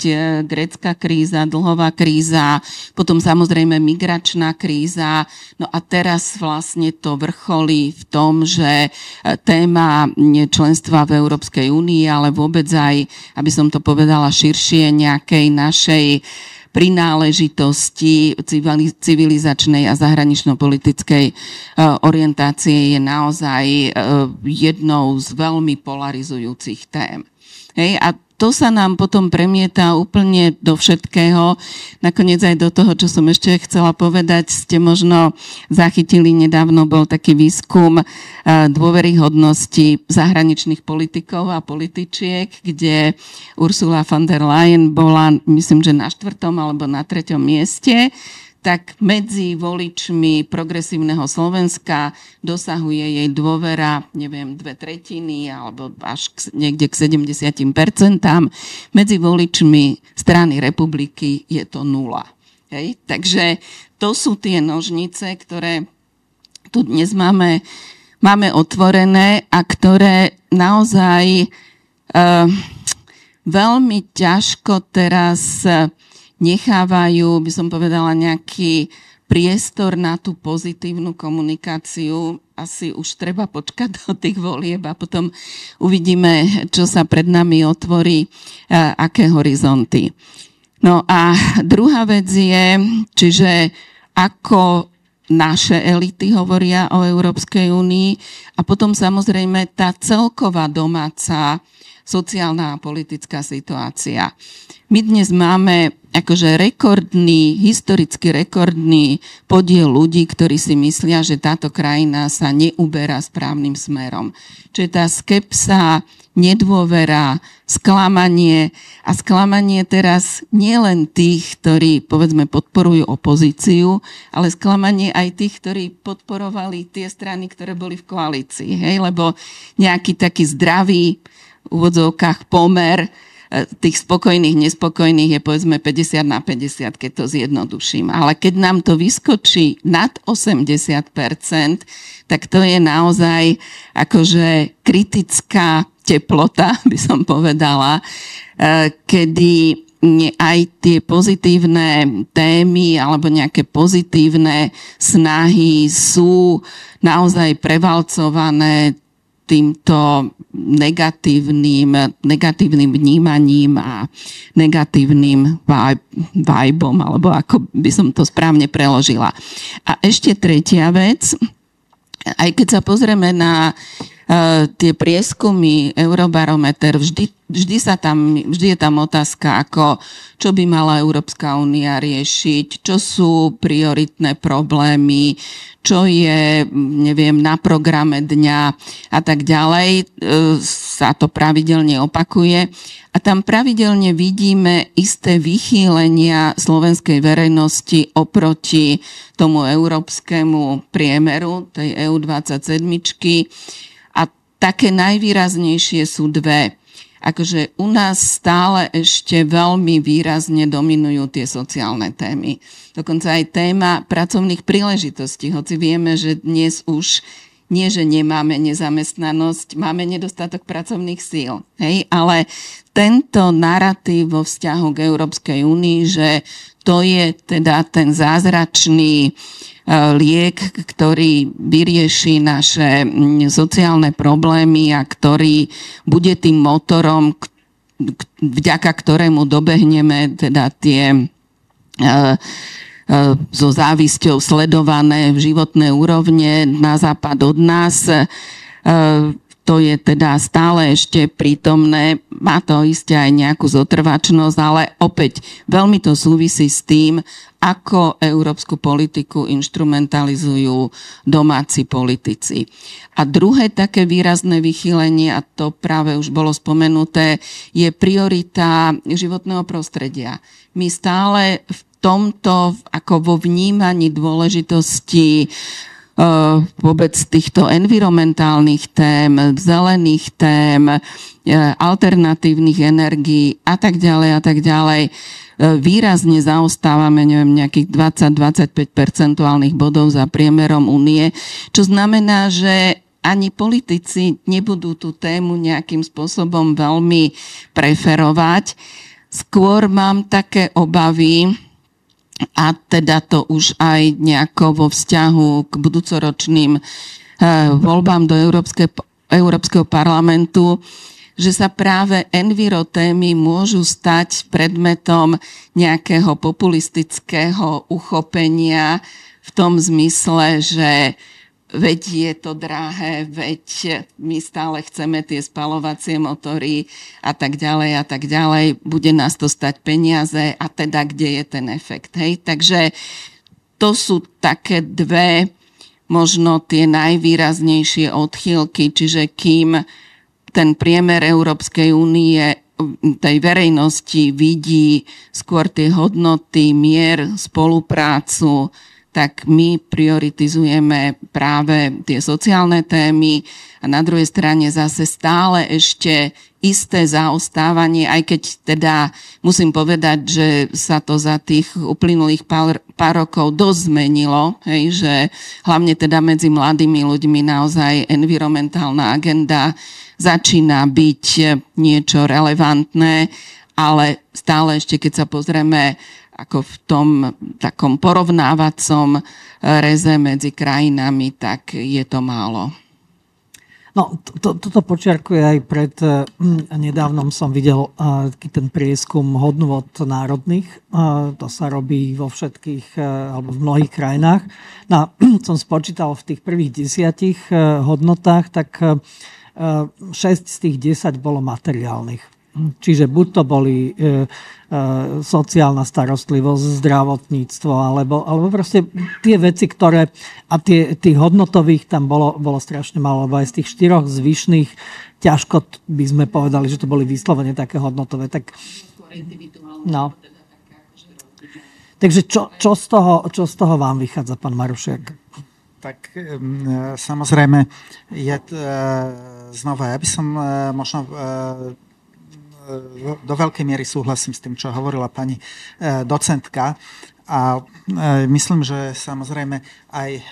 S3: eh, grécka kríza, dlhová kríza, potom samozrejme migračná kríza. No a teraz vlastne to vrcholí v tom, že eh, téma členstva v Európskej únii, ale vôbec aj, aby som to povedala širšie, nejakej našej prináležitosti civilizačnej a zahranično-politickej e, orientácie je naozaj e, jednou z veľmi polarizujúcich tém. Hej, a to sa nám potom premieta úplne do všetkého. Nakoniec aj do toho, čo som ešte chcela povedať, ste možno zachytili nedávno, bol taký výskum eh, dôveryhodnosti zahraničných politikov a političiek, kde Ursula von der Leyen bola, myslím, že na štvrtom alebo na treťom mieste tak medzi voličmi progresívneho Slovenska dosahuje jej dôvera, neviem, dve tretiny alebo až k, niekde k 70 Medzi voličmi strany republiky je to nula. Hej? Takže to sú tie nožnice, ktoré tu dnes máme, máme otvorené a ktoré naozaj uh, veľmi ťažko teraz uh, nechávajú, by som povedala, nejaký priestor na tú pozitívnu komunikáciu. Asi už treba počkať do tých volieb a potom uvidíme, čo sa pred nami otvorí, aké horizonty. No a druhá vec je, čiže ako naše elity hovoria o Európskej únii a potom samozrejme tá celková domáca sociálna a politická situácia. My dnes máme akože rekordný, historicky rekordný podiel ľudí, ktorí si myslia, že táto krajina sa neuberá správnym smerom. Čiže tá skepsa, nedôvera, sklamanie a sklamanie teraz nielen tých, ktorí povedzme podporujú opozíciu, ale sklamanie aj tých, ktorí podporovali tie strany, ktoré boli v koalícii. Hej? Lebo nejaký taký zdravý úvodzovkách pomer tých spokojných, nespokojných je povedzme 50 na 50, keď to zjednoduším. Ale keď nám to vyskočí nad 80%, tak to je naozaj akože kritická teplota, by som povedala, e, kedy aj tie pozitívne témy alebo nejaké pozitívne snahy sú naozaj prevalcované týmto negatívnym, negatívnym vnímaním a negatívnym vibom, alebo ako by som to správne preložila. A ešte tretia vec, aj keď sa pozrieme na tie prieskumy Eurobarometer, vždy vždy, sa tam, vždy je tam otázka, ako, čo by mala Európska únia riešiť, čo sú prioritné problémy, čo je, neviem, na programe dňa a tak ďalej. E, sa to pravidelne opakuje. A tam pravidelne vidíme isté vychýlenia slovenskej verejnosti oproti tomu európskemu priemeru, tej EU27. Také najvýraznejšie sú dve akože u nás stále ešte veľmi výrazne dominujú tie sociálne témy. Dokonca aj téma pracovných príležitostí, hoci vieme, že dnes už nie, že nemáme nezamestnanosť, máme nedostatok pracovných síl. Hej? Ale tento narratív vo vzťahu k Európskej únii, že to je teda ten zázračný liek, ktorý vyrieši naše sociálne problémy a ktorý bude tým motorom, vďaka ktorému dobehneme teda tie e, e, so závisťou sledované životné úrovne na západ od nás to je teda stále ešte prítomné, má to isté aj nejakú zotrvačnosť, ale opäť veľmi to súvisí s tým, ako európsku politiku instrumentalizujú domáci politici. A druhé také výrazné vychýlenie, a to práve už bolo spomenuté, je priorita životného prostredia. My stále v tomto, ako vo vnímaní dôležitosti vôbec týchto environmentálnych tém, zelených tém, eh, alternatívnych energií a tak ďalej a tak ďalej výrazne zaostávame, neviem, nejakých 20-25 percentuálnych bodov za priemerom únie, čo znamená, že ani politici nebudú tú tému nejakým spôsobom veľmi preferovať. Skôr mám také obavy, a teda to už aj nejako vo vzťahu k budúcoročným eh, voľbám do Európske, Európskeho parlamentu, že sa práve envirotémy môžu stať predmetom nejakého populistického uchopenia v tom zmysle, že veď je to drahé, veď my stále chceme tie spalovacie motory a tak ďalej a tak ďalej, bude nás to stať peniaze a teda kde je ten efekt. Hej? Takže to sú také dve možno tie najvýraznejšie odchýlky, čiže kým ten priemer Európskej únie tej verejnosti vidí skôr tie hodnoty, mier, spoluprácu, tak my prioritizujeme práve tie sociálne témy a na druhej strane zase stále ešte isté zaostávanie, aj keď teda musím povedať, že sa to za tých uplynulých pár, pár rokov dosť zmenilo, hej, že hlavne teda medzi mladými ľuďmi naozaj environmentálna agenda začína byť niečo relevantné, ale stále ešte, keď sa pozrieme ako v tom takom porovnávacom reze medzi krajinami, tak je to málo.
S2: No, to, toto počiarkuje aj pred hm, nedávnom som videl uh, ten prieskum hodnôt národných. Uh, to sa robí vo všetkých, alebo v mnohých krajinách. No, som spočítal v tých prvých desiatich hodnotách, tak uh, 6 z tých 10 bolo materiálnych. Čiže buď to boli e, e, sociálna starostlivosť, zdravotníctvo, alebo, alebo proste tie veci, ktoré... A tie, tých hodnotových tam bolo, bolo strašne málo, lebo aj z tých štyroch zvyšných ťažko by sme povedali, že to boli vyslovene také hodnotové. Tak, no. Takže čo, čo, z toho, čo z toho vám vychádza, pán Marušiak?
S4: Tak samozrejme, je, znova, ja by som e, možno e, do veľkej miery súhlasím s tým, čo hovorila pani e, docentka. A e, myslím, že samozrejme aj e,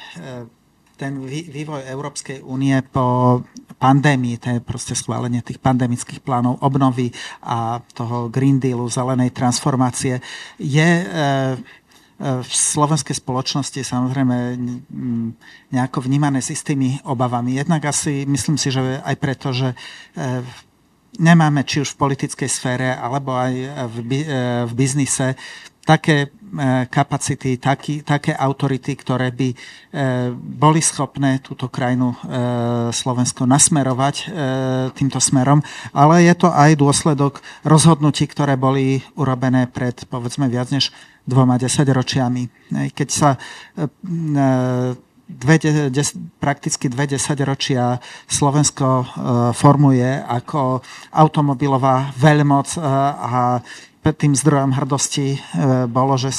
S4: ten vývoj Európskej únie po pandémii, to je proste schválenie tých pandemických plánov obnovy a toho Green Dealu, zelenej transformácie, je v slovenskej spoločnosti samozrejme nejako vnímané s istými obavami. Jednak asi myslím si, že aj preto, že nemáme či už v politickej sfére alebo aj v, e, v biznise také e, kapacity, taký, také autority, ktoré by e, boli schopné túto krajinu Slovensko nasmerovať týmto smerom, ale je to aj dôsledok rozhodnutí, ktoré boli urobené pred povedzme viac než dvoma desaťročiami. Keď sa dve, des, prakticky dve desaťročia Slovensko e, formuje ako automobilová veľmoc e, a tým zdrojom hrdosti e, bolo, že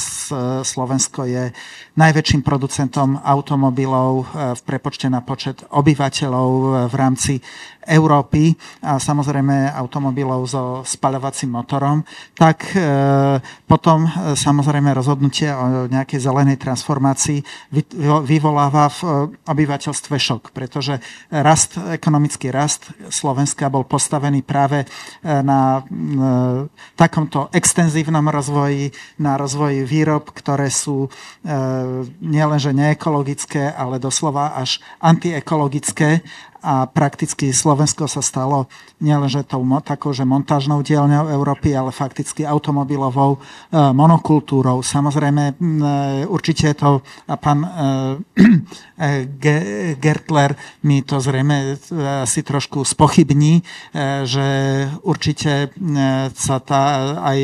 S4: Slovensko je najväčším producentom automobilov v prepočte na počet obyvateľov v rámci Európy a samozrejme automobilov so spaľovacím motorom, tak e, potom samozrejme rozhodnutie o nejakej zelenej transformácii vyvoláva v obyvateľstve šok, pretože rast, ekonomický rast Slovenska bol postavený práve na takomto extenzívnom rozvoji, na rozvoji výrob, ktoré sú nielenže neekologické, ale doslova až antiekologické a prakticky Slovensko sa stalo nielenže tou takou, že montážnou dielňou Európy, ale fakticky automobilovou e, monokultúrou. Samozrejme, e, určite to a pán e, Gertler mi to zrejme si trošku spochybní, že určite sa tá aj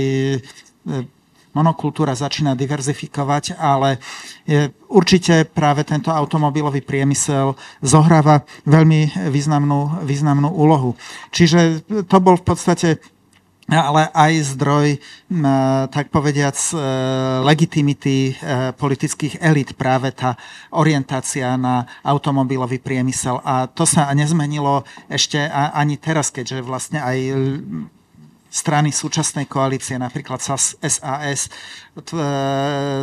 S4: monokultúra začína diverzifikovať, ale je, určite práve tento automobilový priemysel zohráva veľmi významnú, významnú úlohu. Čiže to bol v podstate ale aj zdroj, tak povediac, e, legitimity e, politických elit, práve tá orientácia na automobilový priemysel. A to sa nezmenilo ešte ani teraz, keďže vlastne aj strany súčasnej koalície, napríklad SAS,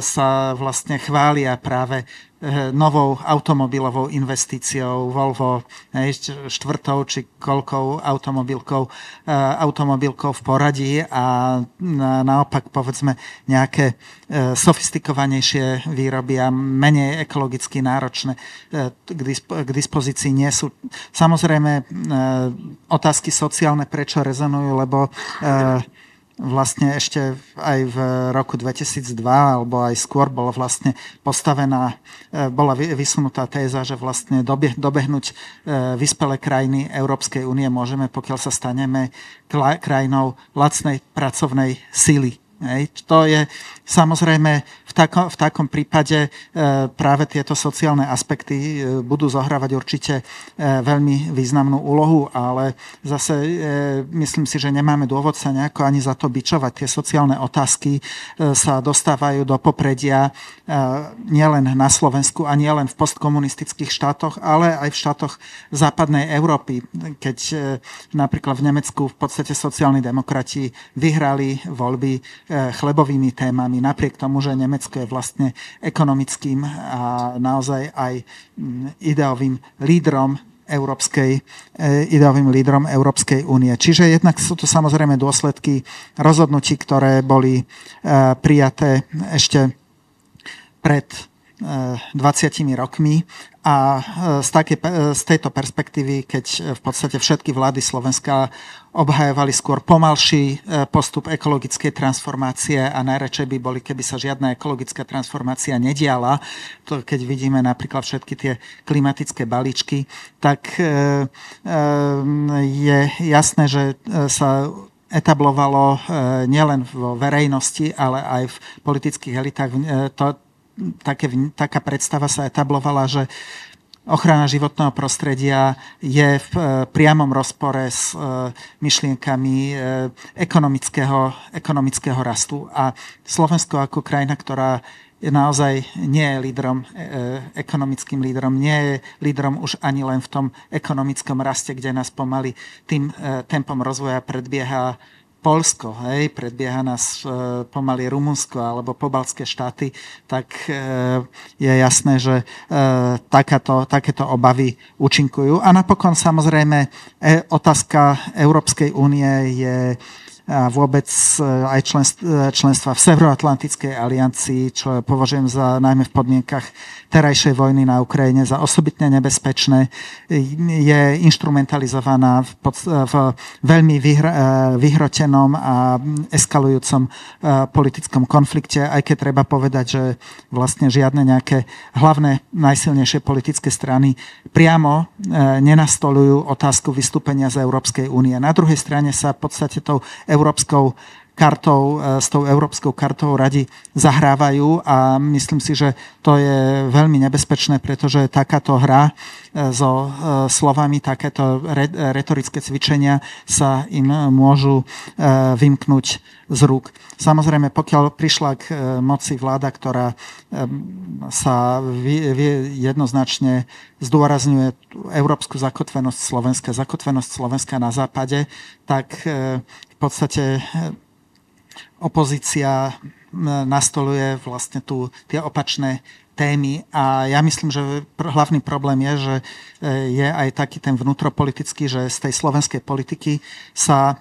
S4: sa vlastne chvália práve novou automobilovou investíciou Volvo štvrtou či koľkou automobilkou, eh, automobilkou v poradí a naopak povedzme nejaké eh, sofistikovanejšie výroby a menej ekologicky náročné k dispozícii nie sú. Samozrejme otázky sociálne prečo rezonujú, lebo vlastne ešte aj v roku 2002 alebo aj skôr bola vlastne postavená, e, bola vysunutá téza, že vlastne dobehnúť e, vyspelé krajiny Európskej únie môžeme, pokiaľ sa staneme krajinou lacnej pracovnej sily. To je samozrejme tako, v takom prípade e, práve tieto sociálne aspekty e, budú zohrávať určite e, veľmi významnú úlohu, ale zase myslím si, že nemáme dôvod sa nejako ani za to bičovať. Tie sociálne otázky sa dostávajú do popredia nielen na Slovensku a nielen v postkomunistických štátoch, ale aj v štátoch západnej Európy. Keď napríklad v Nemecku v podstate sociálni demokrati vyhrali voľby chlebovými témami, napriek tomu, že Nemecko je vlastne ekonomickým a naozaj aj mm, ideovým lídrom Európskej, e, ideovým lídrom Európskej únie. Čiže jednak sú to samozrejme dôsledky rozhodnutí, ktoré boli e, prijaté ešte pred 20 rokmi a z, také, z tejto perspektívy, keď v podstate všetky vlády Slovenska obhajovali skôr pomalší postup ekologickej transformácie a najradšej by boli, keby sa žiadna ekologická transformácia nediala, to keď vidíme napríklad všetky tie klimatické balíčky, tak je jasné, že sa etablovalo nielen vo verejnosti, ale aj v politických elitách to, také, taká predstava sa etablovala, že ochrana životného prostredia je v e, priamom rozpore s e, myšlienkami e, ekonomického, ekonomického rastu. A Slovensko ako krajina, ktorá naozaj nie je lídrom, ekonomickým lídrom, nie je lídrom už ani len v tom ekonomickom raste, kde nás pomaly tým tempom rozvoja predbieha Polsko, hej, predbieha nás e, pomaly Rumunsko alebo pobalské štáty, tak e, je jasné, že e, takáto, takéto obavy účinkujú. A napokon samozrejme e, otázka Európskej únie je a vôbec e, aj e, členstva v Severoatlantickej aliancii, čo považujem za najmä v podmienkach terajšej vojny na Ukrajine za osobitne nebezpečné, je instrumentalizovaná v, pod, v veľmi vyhr, e, vyhrotenom a eskalujúcom politickom konflikte, aj keď treba povedať, že vlastne žiadne nejaké hlavné najsilnejšie politické strany priamo nenastolujú otázku vystúpenia z Európskej únie. Na druhej strane sa v podstate tou európskou kartou, e, s tou európskou kartou radi zahrávajú a myslím si, že to je veľmi nebezpečné, pretože takáto hra e, so e, slovami, takéto retorické cvičenia sa im môžu vymknúť z rúk. Samozrejme, pokiaľ prišla k moci vláda, ktorá sa jednoznačne zdôrazňuje európsku zakotvenosť Slovenska, zakotvenosť Slovenska na západe, tak v podstate opozícia nastoluje vlastne tu tie opačné témy a ja myslím, že hlavný problém je, že e, je aj taký ten vnútropolitický, že z tej slovenskej politiky sa e,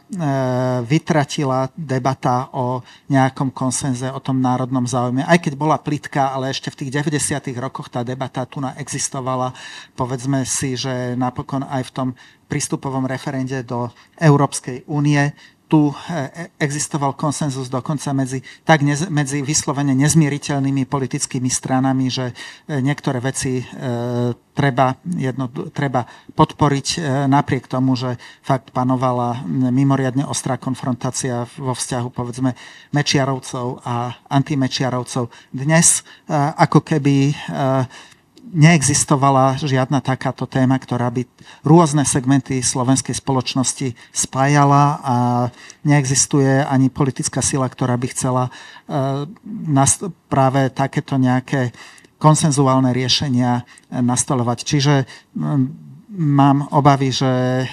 S4: vytratila debata o nejakom konsenze, o tom národnom záujme. Aj keď bola plitka, ale ešte v tých 90. rokoch tá debata tu existovala. Povedzme si, že napokon aj v tom prístupovom referende do Európskej únie tu e, existoval konsenzus dokonca medzi, tak nez, medzi vyslovene nezmieriteľnými politickými stranami, že e, niektoré veci e, treba, jedno, treba podporiť e, napriek tomu, že fakt panovala mimoriadne ostrá konfrontácia vo vzťahu povedzme Mečiarovcov a antimečiarovcov. Dnes e, ako keby e, neexistovala žiadna takáto téma, ktorá by rôzne segmenty slovenskej spoločnosti spájala a neexistuje ani politická sila, ktorá by chcela uh, práve takéto nejaké konsenzuálne riešenia nastolovať. Čiže mám obavy, že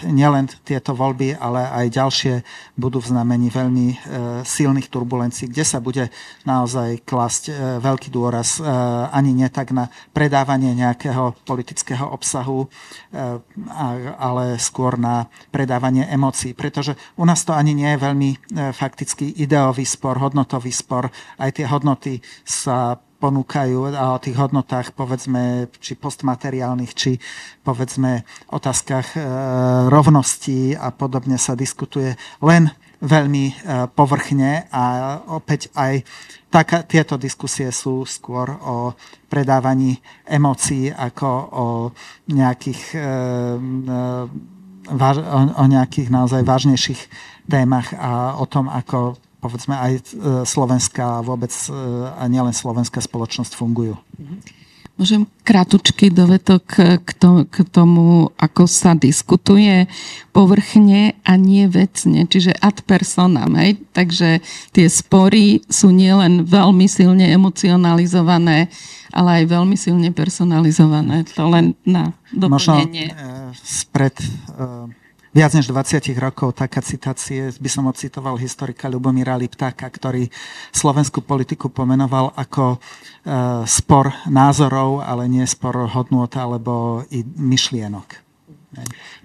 S4: nielen tieto voľby, ale aj ďalšie budú v znamení veľmi e, silných turbulencií, kde sa bude naozaj klasť e, veľký dôraz e, ani nie tak na predávanie nejakého politického obsahu, ale skôr na predávanie emócií. Pretože u nás to ani nie je veľmi faktický ideový spor, hodnotový spor. Aj tie hodnoty sa ponúkajú a o tých hodnotách, povedzme, či postmateriálnych, či povedzme otázkach e, rovnosti a podobne sa diskutuje len veľmi e, povrchne a opäť aj tak, tieto diskusie sú skôr o predávaní emócií ako o nejakých, e, o nejakých naozaj vážnejších témach a o tom, ako povedzme aj e, slovenská vôbec e, a nielen slovenská spoločnosť fungujú.
S3: Môžem krátučky dovetok k, to, k tomu, ako sa diskutuje povrchne a nie vecne, čiže ad personam. Hej? Takže tie spory sú nielen veľmi silne emocionalizované, ale aj veľmi silne personalizované. To len na doplnenie.
S4: Možno e, spred viac než 20 rokov taká citácie, by som ocitoval historika Ľubomíra Liptáka, ktorý slovenskú politiku pomenoval ako e, spor názorov, ale nie spor hodnôt alebo i myšlienok.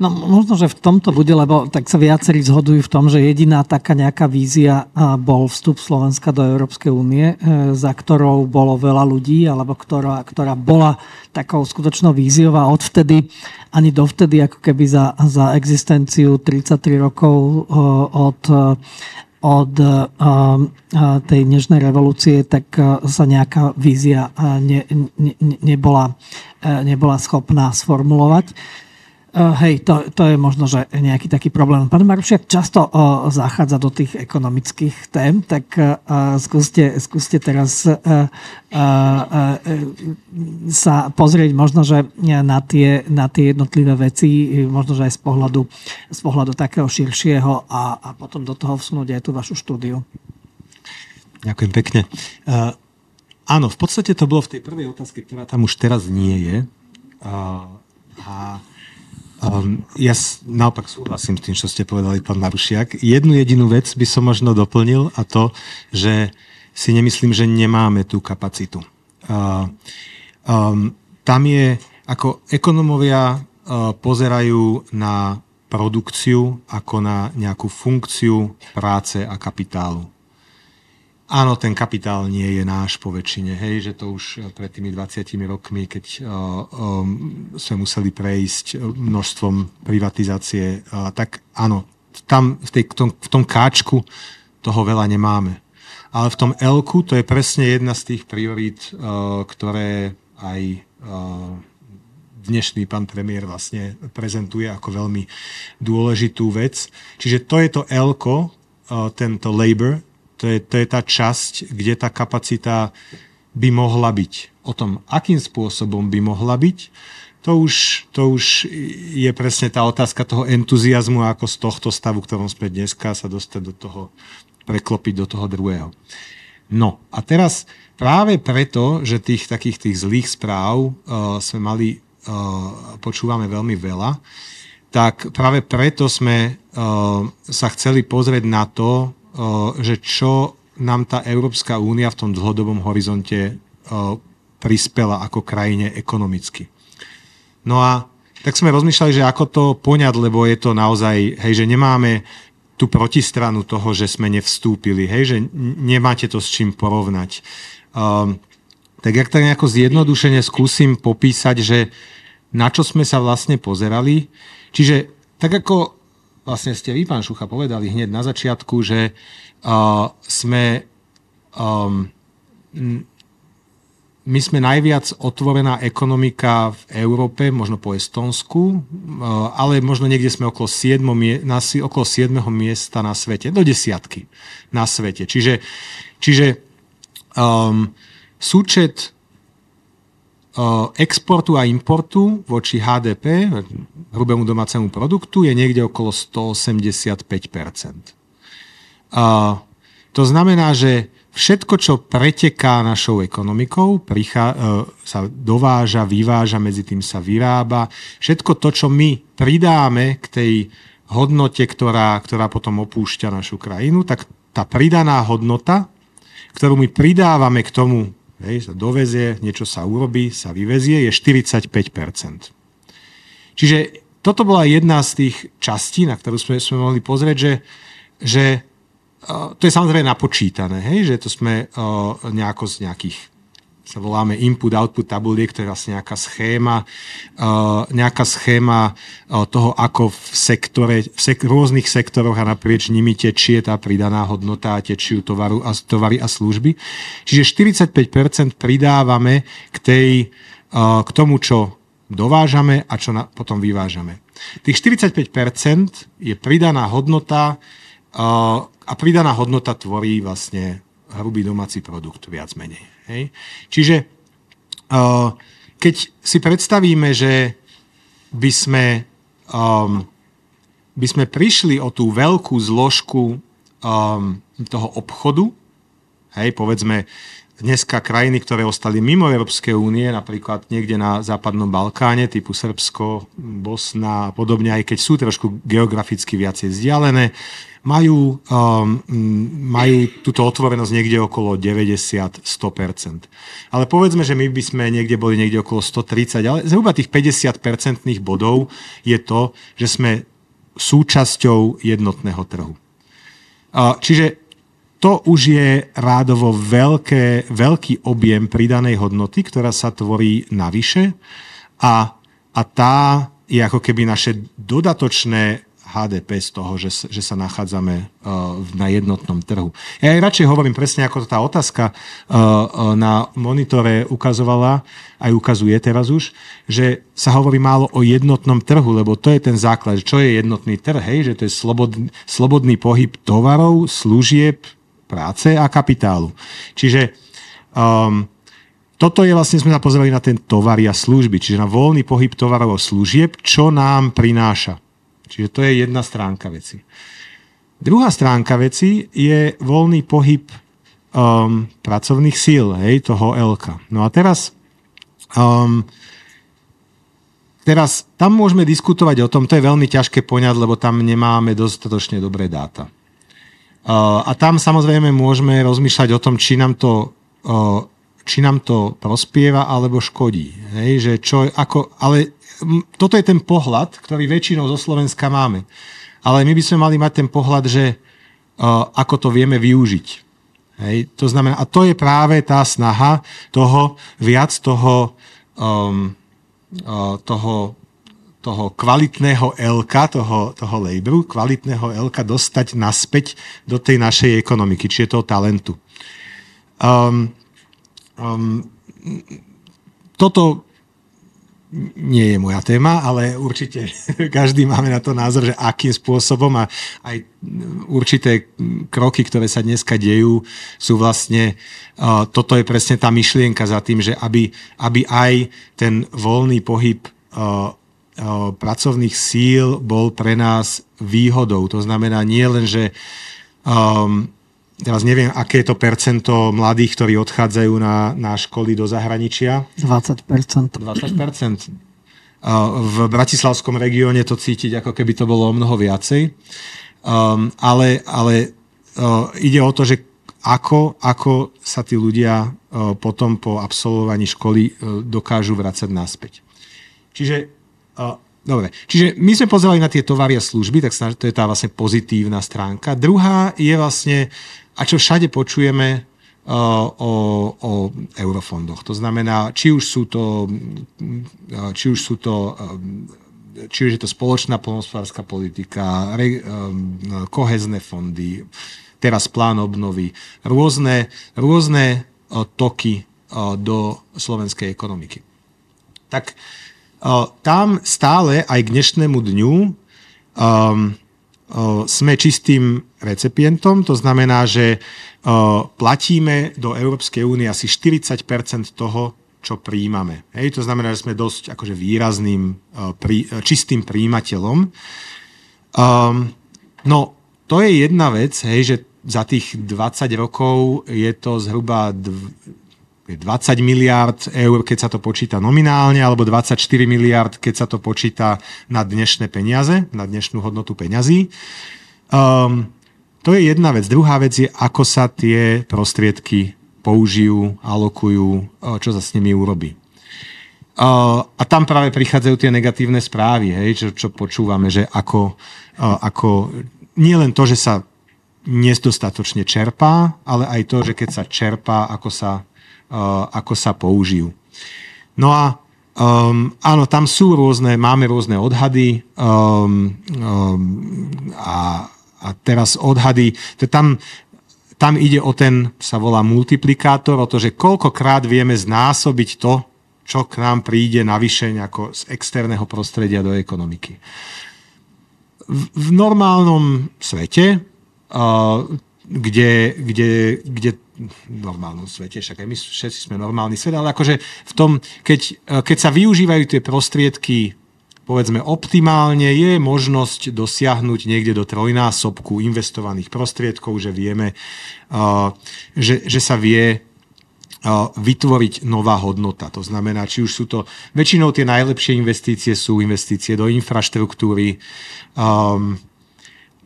S2: No možno, že v tomto bude, lebo tak sa viacerí zhodujú v tom, že jediná taká nejaká vízia bol vstup Slovenska do Európskej únie, e, za ktorou bolo veľa ľudí, alebo ktorá, ktorá bola takou skutočnou víziou a odvtedy ani dovtedy, ako keby za, za existenciu 33 rokov e, od od tej dnešnej revolúcie, tak sa nejaká vízia ne, ne, nebola, nebola schopná sformulovať. Uh, hej, to, to je možno, že nejaký taký problém. Pán Marušiak často uh, zachádza do tých ekonomických tém, tak uh, skúste, skúste teraz uh, uh, uh, sa pozrieť možno, že na tie, na tie jednotlivé veci, možno, že aj z pohľadu, z pohľadu takého širšieho a, a potom do toho vsunúť aj tú vašu štúdiu.
S5: Ďakujem pekne. Uh, áno, v podstate to bolo v tej prvej otázke, ktorá tam už teraz nie je. Uh, a Um, ja naopak súhlasím s tým, čo ste povedali, pán Marušiak. Jednu jedinú vec by som možno doplnil a to, že si nemyslím, že nemáme tú kapacitu. Uh, um, tam je, ako ekonomovia uh, pozerajú na produkciu ako na nejakú funkciu práce a kapitálu. Áno, ten kapitál nie je náš po väčšine, hej, že to už eh, pred tými 20 rokmi, keď uh, um, sme museli prejsť množstvom privatizácie, uh, tak áno, tam v, tej, tom, v tom káčku toho veľa nemáme. Ale v tom Elku to je presne jedna z tých priorít, uh, ktoré aj uh, dnešný pán premiér vlastne prezentuje ako veľmi dôležitú vec. Čiže to je to uh, tento labor, to je, to je tá časť, kde tá kapacita by mohla byť. O tom, akým spôsobom by mohla byť, to už, to už je presne tá otázka toho entuziasmu, ako z tohto stavu, ktorom sme dneska, sa dostať do toho, preklopiť do toho druhého. No a teraz práve preto, že tých takých tých zlých správ uh, sme mali, uh, počúvame veľmi veľa, tak práve preto sme uh, sa chceli pozrieť na to, že čo nám tá Európska únia v tom dlhodobom horizonte prispela ako krajine ekonomicky. No a tak sme rozmýšľali, že ako to poňať, lebo je to naozaj, hej, že nemáme tú protistranu toho, že sme nevstúpili, hej, že nemáte to s čím porovnať. Um, tak jak tak nejako zjednodušene skúsim popísať, že na čo sme sa vlastne pozerali. Čiže tak ako vlastne ste vy, pán Šucha, povedali hneď na začiatku, že uh, sme um, my sme najviac otvorená ekonomika v Európe, možno po Estonsku, ale možno niekde sme okolo 7, na, okolo 7. miesta na svete, do desiatky na svete. Čiže, čiže um, súčet exportu a importu voči HDP, hrubému domácemu produktu, je niekde okolo 185 a To znamená, že všetko, čo preteká našou ekonomikou, prichá, e, sa dováža, vyváža, medzi tým sa vyrába, všetko to, čo my pridáme k tej hodnote, ktorá, ktorá potom opúšťa našu krajinu, tak tá pridaná hodnota, ktorú my pridávame k tomu hej, sa dovezie, niečo sa urobí, sa vyvezie, je 45% Čiže toto bola jedna z tých častí, na ktorú sme, sme mohli pozrieť, že, že to je samozrejme napočítané, hej, že to sme nejako z nejakých sa voláme input-output tabuliek, to je vlastne nejaká schéma, uh, nejaká schéma uh, toho, ako v sektore, v sek- rôznych sektoroch a naprieč nimi tečie tá pridaná hodnota a tečiu tovaru a, tovary a služby. Čiže 45% pridávame k, tej, uh, k tomu, čo dovážame a čo na, potom vyvážame. Tých 45% je pridaná hodnota a pridaná hodnota tvorí vlastne hrubý domáci produkt viac menej. Hej? Čiže keď si predstavíme, že by sme, um, by sme prišli o tú veľkú zložku um, toho obchodu, Hej, povedzme, dneska krajiny, ktoré ostali mimo Európskej únie, napríklad niekde na západnom Balkáne, typu Srbsko, Bosna a podobne, aj keď sú trošku geograficky viacej vzdialené, majú, um, majú túto otvorenosť niekde okolo 90-100%. Ale povedzme, že my by sme niekde boli niekde okolo 130, ale zhruba tých 50% bodov je to, že sme súčasťou jednotného trhu. Čiže to už je rádovo veľké, veľký objem pridanej hodnoty, ktorá sa tvorí navyše a, a tá je ako keby naše dodatočné HDP z toho, že, že sa nachádzame uh, na jednotnom trhu. Ja aj radšej hovorím presne, ako tá otázka uh, uh, na monitore ukazovala, aj ukazuje teraz už, že sa hovorí málo o jednotnom trhu, lebo to je ten základ. Čo je jednotný trh? Hej, že to je slobodný, slobodný pohyb tovarov, služieb, práce a kapitálu. Čiže um, toto je vlastne, sme sa pozreli na ten tovar a služby, čiže na voľný pohyb tovarov a služieb, čo nám prináša. Čiže to je jedna stránka veci. Druhá stránka veci je voľný pohyb um, pracovných síl, hej, toho LK. No a teraz, um, teraz tam môžeme diskutovať o tom, to je veľmi ťažké poňať, lebo tam nemáme dostatočne dobré dáta. Uh, a tam samozrejme môžeme rozmýšľať o tom, či nám to, uh, či nám to prospieva alebo škodí. Hej, že čo, ako, ale toto je ten pohľad, ktorý väčšinou zo Slovenska máme. Ale my by sme mali mať ten pohľad, že uh, ako to vieme využiť. Hej? To znamená, a to je práve tá snaha toho, viac toho, um, uh, toho, toho kvalitného LK, toho, toho laboru, kvalitného LK dostať naspäť do tej našej ekonomiky, čiže toho talentu. Um, um, toto nie je moja téma, ale určite každý máme na to názor, že akým spôsobom a aj určité kroky, ktoré sa dneska dejú, sú vlastne, toto je presne tá myšlienka za tým, že aby, aby aj ten voľný pohyb pracovných síl bol pre nás výhodou. To znamená nie len, že um, teraz neviem, aké je to percento mladých, ktorí odchádzajú na, na školy do zahraničia.
S2: 20%.
S5: 20%. V bratislavskom regióne to cítiť, ako keby to bolo o mnoho viacej. Um, ale ale uh, ide o to, že ako, ako sa tí ľudia uh, potom po absolvovaní školy uh, dokážu vrácať naspäť. Čiže uh, Dobre, čiže my sme pozerali na tie tovary a služby, tak to je tá vlastne pozitívna stránka. Druhá je vlastne a čo všade počujeme uh, o, o eurofondoch. To znamená, či už sú to, uh, či už sú to um, či už je to spoločná polnospodárska politika, re, um, kohezné fondy, teraz plán obnovy, rôzne, rôzne uh, toky do slovenskej ekonomiky. Tak tam stále aj k dnešnému dňu um, sme čistým recipientom, to znamená, že platíme do Európskej únie asi 40% toho, čo príjmame. Hej, to znamená, že sme dosť akože výrazným, čistým príjimateľom. Um, no, to je jedna vec, hej, že za tých 20 rokov je to zhruba 20 miliard eur, keď sa to počíta nominálne, alebo 24 miliard, keď sa to počíta na dnešné peniaze, na dnešnú hodnotu peňazí. Um, to je jedna vec. Druhá vec je, ako sa tie prostriedky použijú, alokujú, čo sa s nimi urobí. Uh, a tam práve prichádzajú tie negatívne správy, hej, čo, čo počúvame, že ako, uh, ako nie len to, že sa nedostatočne čerpá, ale aj to, že keď sa čerpá, ako sa ako sa použijú. No a um, áno, tam sú rôzne, máme rôzne odhady um, um, a, a teraz odhady, to tam, tam ide o ten, sa volá multiplikátor, o to, že koľkokrát vieme znásobiť to, čo k nám príde navyše ako z externého prostredia do ekonomiky. V, v normálnom svete, uh, kde, kde, kde normálnom svete, však aj my všetci sme normálny svet, ale akože v tom, keď, keď sa využívajú tie prostriedky povedzme optimálne je možnosť dosiahnuť niekde do trojnásobku investovaných prostriedkov, že vieme, že, že sa vie vytvoriť nová hodnota. To znamená, či už sú to, väčšinou tie najlepšie investície sú investície do infraštruktúry, um,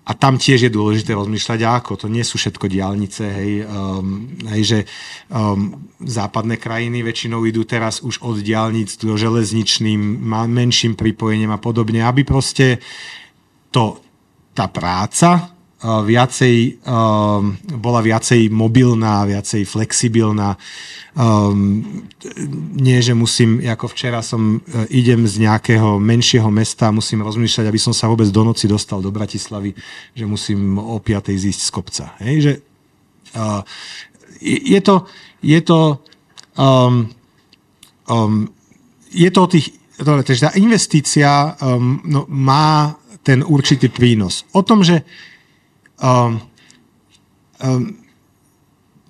S5: a tam tiež je dôležité rozmýšľať, ako. To nie sú všetko diálnice, hej, um, hej že um, západné krajiny väčšinou idú teraz už od diálnic do železničným, menším pripojením a podobne, aby proste to, tá práca viacej, bola viacej mobilná, viacej flexibilná. Nie, že musím, ako včera som, e, idem z nejakého menšieho mesta, musím rozmýšľať, aby som sa vôbec do noci dostal do Bratislavy, že musím o 5. zísť z kopca. Hej, že, je to, je to, um, um, je to o tých, takže tá investícia um, no, má ten určitý prínos. O tom, že Um, um,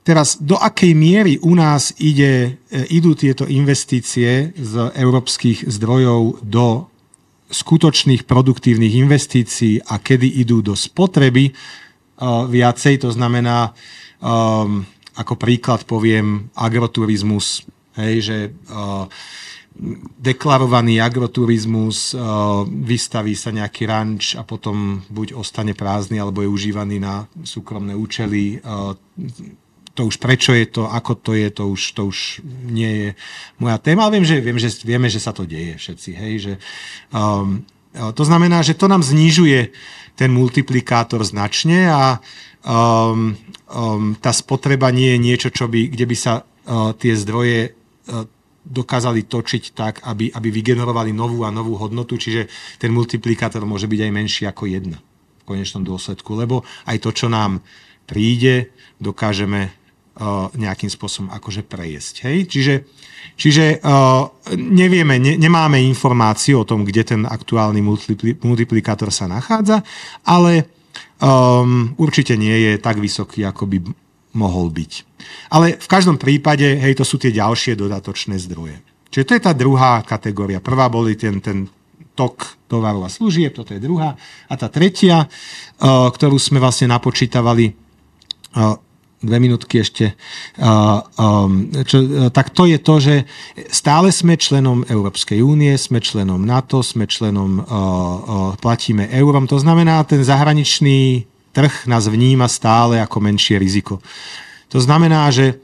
S5: teraz, do akej miery u nás ide, e, idú tieto investície z európskych zdrojov do skutočných produktívnych investícií a kedy idú do spotreby? Uh, viacej, to znamená, um, ako príklad poviem, agroturizmus, hej, že uh, deklarovaný agroturizmus, eh, vystaví sa nejaký ranč a potom buď ostane prázdny, alebo je užívaný na súkromné účely. Eh, to už prečo je to, ako to je, to už, to už nie je moja téma, ale viem, že, viem, že vieme, že sa to deje všetci. Hej, že, um, to znamená, že to nám znižuje ten multiplikátor značne a um, um, tá spotreba nie je niečo, čo by, kde by sa uh, tie zdroje uh, dokázali točiť tak, aby, aby vygenerovali novú a novú hodnotu, čiže ten multiplikátor môže byť aj menší ako jedna v konečnom dôsledku, lebo aj to, čo nám príde, dokážeme uh, nejakým spôsobom akože prejesť. Hej? Čiže, čiže uh, nevieme, ne, nemáme informáciu o tom, kde ten aktuálny multipli, multiplikátor sa nachádza, ale um, určite nie je tak vysoký, ako by mohol byť. Ale v každom prípade, hej, to sú tie ďalšie dodatočné zdroje. Čiže to je tá druhá kategória. Prvá boli ten, ten tok tovaru a služieb, toto je druhá. A tá tretia, uh, ktorú sme vlastne napočítavali, uh, dve minútky ešte, um, čo, tak to je to, že stále sme členom Európskej únie, sme členom NATO, sme členom, platíme eurom. To znamená, ten zahraničný trh nás vníma stále ako menšie riziko. To znamená, že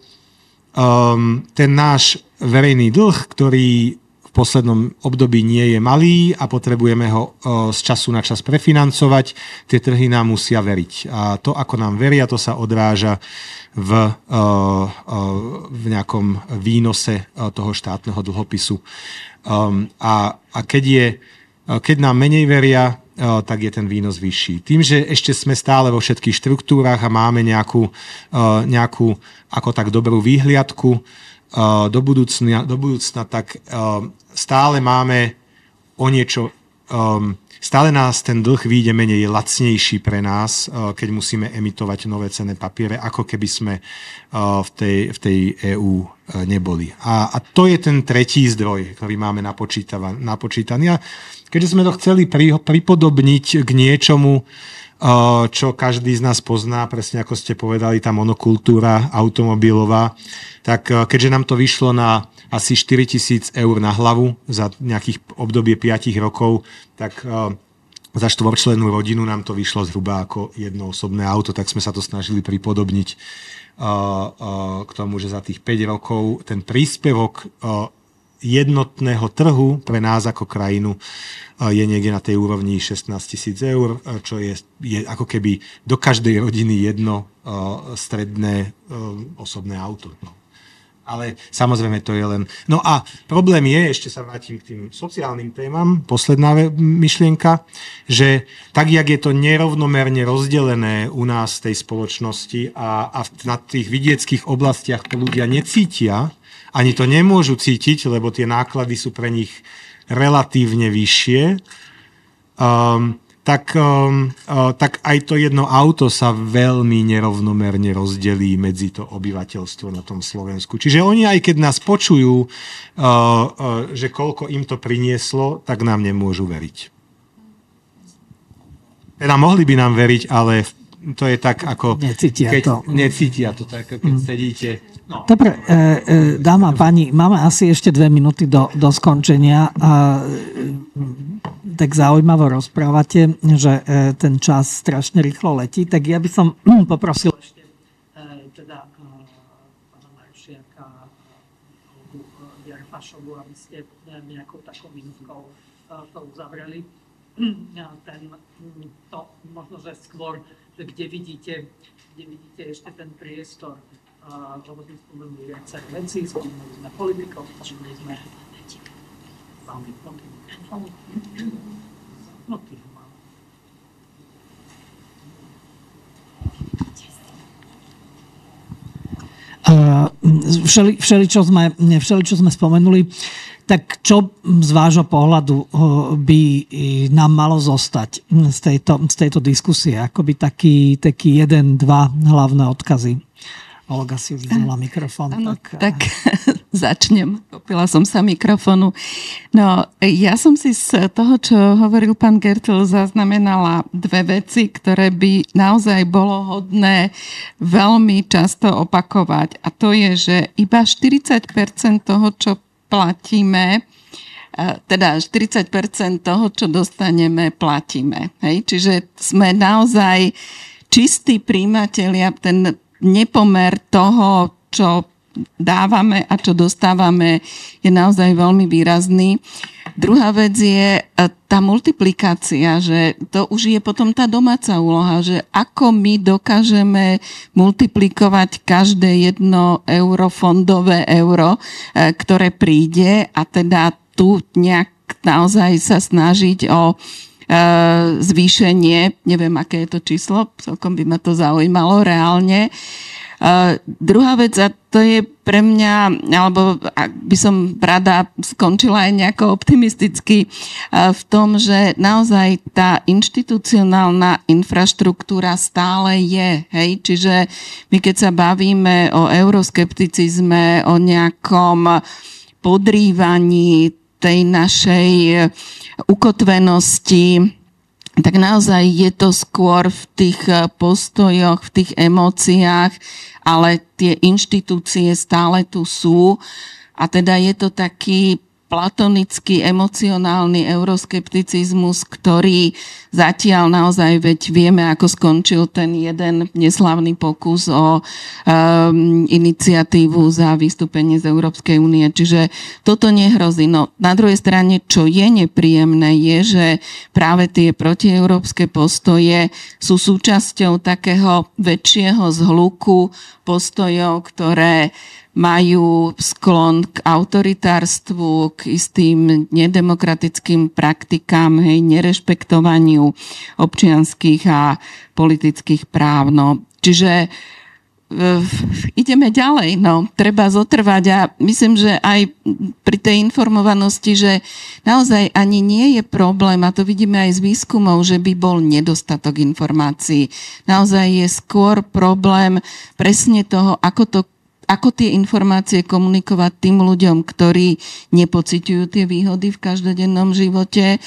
S5: um, ten náš verejný dlh, ktorý v poslednom období nie je malý a potrebujeme ho uh, z času na čas prefinancovať, tie trhy nám musia veriť. A to, ako nám veria, to sa odráža v, uh, uh, v nejakom výnose uh, toho štátneho dlhopisu. Um, a, a keď, je, uh, keď nám menej veria, tak je ten výnos vyšší. Tým, že ešte sme stále vo všetkých štruktúrach a máme nejakú, nejakú ako tak dobrú výhliadku do budúcna, do budúcna tak stále máme o niečo stále nás ten dlh výjde menej, lacnejší pre nás, keď musíme emitovať nové cenné papiere, ako keby sme v tej, v tej EÚ neboli. A, a to je ten tretí zdroj, ktorý máme napočítaný. A keďže sme to chceli pripodobniť k niečomu, čo každý z nás pozná, presne ako ste povedali, tá monokultúra automobilová, tak keďže nám to vyšlo na asi 4 tisíc eur na hlavu za nejakých obdobie 5 rokov, tak za štvorčlenú rodinu nám to vyšlo zhruba ako jednoosobné auto, tak sme sa to snažili pripodobniť k tomu, že za tých 5 rokov ten príspevok jednotného trhu pre nás ako krajinu je niekde na tej úrovni 16 tisíc eur, čo je, je ako keby do každej rodiny jedno stredné osobné auto. No. Ale samozrejme to je len... No a problém je, ešte sa vrátim k tým sociálnym témam, posledná myšlienka, že tak, jak je to nerovnomerne rozdelené u nás v tej spoločnosti a, a na tých vidieckých oblastiach to ľudia necítia, ani to nemôžu cítiť, lebo tie náklady sú pre nich relatívne vyššie, um, tak, um, uh, tak aj to jedno auto sa veľmi nerovnomerne rozdelí medzi to obyvateľstvo na tom Slovensku. Čiže oni aj keď nás počujú, uh, uh, že koľko im to prinieslo, tak nám nemôžu veriť. Teda mohli by nám veriť, ale to je tak ako...
S2: Necítia
S5: keď,
S2: to.
S5: Necítia to tak, keď mm. sedíte...
S2: No. Dobre, e, e, dáma pani, máme asi ešte dve minúty do, do skončenia. A, e, tak zaujímavo rozprávate, že e, ten čas strašne rýchlo letí, tak ja by som poprosil ešte e, teda e, pána Maršiaka a Jarfašovu, aby ste nejakou takou minútkou to uzavreli. Ten, to možno, že skôr že kde vidíte, kde vidíte ešte ten priestor, lebo sme spomenuli viaceré veci, spomenuli sme politikov, spomenuli sme veľmi no, všeli, všeli, čo sme, všeli, čo sme spomenuli, tak čo z vášho pohľadu by nám malo zostať z tejto, z tejto diskusie? Akoby taký, taký jeden, dva hlavné odkazy. Olga si už vzala mikrofón.
S3: Ano, tak... tak začnem. Kopila som sa mikrofonu. No, ja som si z toho, čo hovoril pán Gertl, zaznamenala dve veci, ktoré by naozaj bolo hodné veľmi často opakovať. A to je, že iba 40% toho, čo platíme, e, teda 40% toho, čo dostaneme, platíme. Hej? Čiže sme naozaj čistí príjimatelia, ten nepomer toho, čo dávame a čo dostávame, je naozaj veľmi výrazný. Druhá vec je e, tá multiplikácia, že to už je potom tá domáca úloha, že ako my dokážeme multiplikovať každé jedno euro, fondové euro, e, ktoré príde a teda tu nejak naozaj sa snažiť o zvýšenie, neviem, aké je to číslo, celkom by ma to zaujímalo reálne. Uh, druhá vec, a to je pre mňa, alebo ak by som rada skončila aj nejako optimisticky uh, v tom, že naozaj tá inštitucionálna infraštruktúra stále je. Hej? Čiže my keď sa bavíme o euroskepticizme, o nejakom podrývaní tej našej ukotvenosti, tak naozaj je to skôr v tých eh, postojoch, v tých emóciách, ale tie inštitúcie stále tu sú. A teda je to taký platonický, emocionálny euroskepticizmus, ktorý zatiaľ naozaj, veď vieme, ako skončil ten jeden neslavný pokus o um, iniciatívu za vystúpenie z Európskej únie. Čiže toto nehrozí. No, na druhej strane, čo je nepríjemné, je, že práve tie protieurópske postoje sú súčasťou takého väčšieho zhluku postojov, ktoré majú sklon k autoritárstvu, k istým nedemokratickým praktikám, hej, nerešpektovaniu občianských a politických práv. No. Čiže uh, ideme ďalej, no, treba zotrvať a myslím, že aj pri tej informovanosti, že naozaj ani nie je problém, a to vidíme aj z výskumov, že by bol nedostatok informácií. Naozaj je skôr problém presne toho, ako to ako tie informácie komunikovať tým ľuďom, ktorí nepociťujú tie výhody v každodennom živote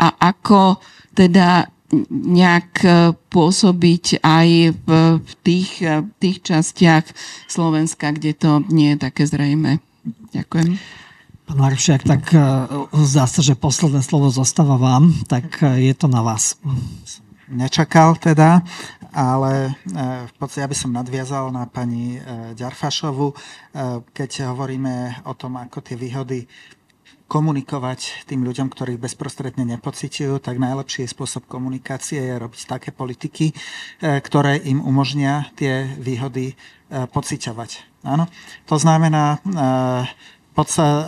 S3: a ako teda nejak e, pôsobiť aj v, v tých, e, tých častiach Slovenska, kde to nie je také zrejme. Ďakujem.
S2: Pán Maršiak, tak e, zdá sa, že posledné slovo zostáva vám, tak je to na vás.
S4: Nečakal teda ale e, v podstate ja by som nadviazal na pani e, Ďarfašovu, e, keď hovoríme o tom, ako tie výhody komunikovať tým ľuďom, ktorých bezprostredne nepocitujú, tak najlepší spôsob komunikácie je robiť také politiky, ktoré im umožnia tie výhody pociťovať. Áno? To znamená,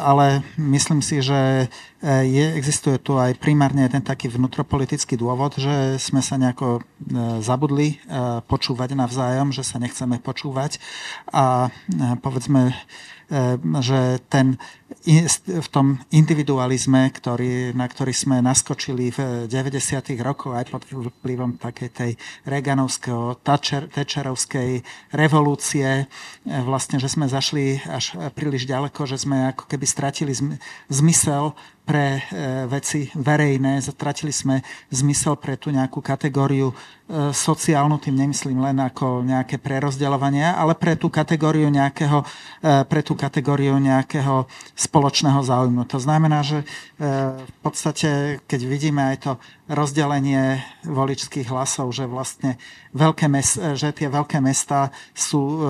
S4: ale myslím si, že je, existuje tu aj primárne ten taký vnútropolitický dôvod, že sme sa nejako zabudli počúvať navzájom, že sa nechceme počúvať. A povedzme E, že ten, v tom individualizme, ktorý, na ktorý sme naskočili v 90. rokoch aj pod vplyvom takej tej Reaganovského, Thatcherovskej revolúcie, e, vlastne, že sme zašli až príliš ďaleko, že sme ako keby stratili zmysel pre e, veci verejné, zatratili sme zmysel pre tú nejakú kategóriu sociálnu, tým nemyslím len ako nejaké prerozdeľovanie, ale pre tú kategóriu nejakého, e, pre tú kategóriu nejakého spoločného záujmu. To znamená, že v podstate, keď vidíme aj to rozdelenie voličských hlasov, že vlastne veľké mes, že tie veľké mesta sú,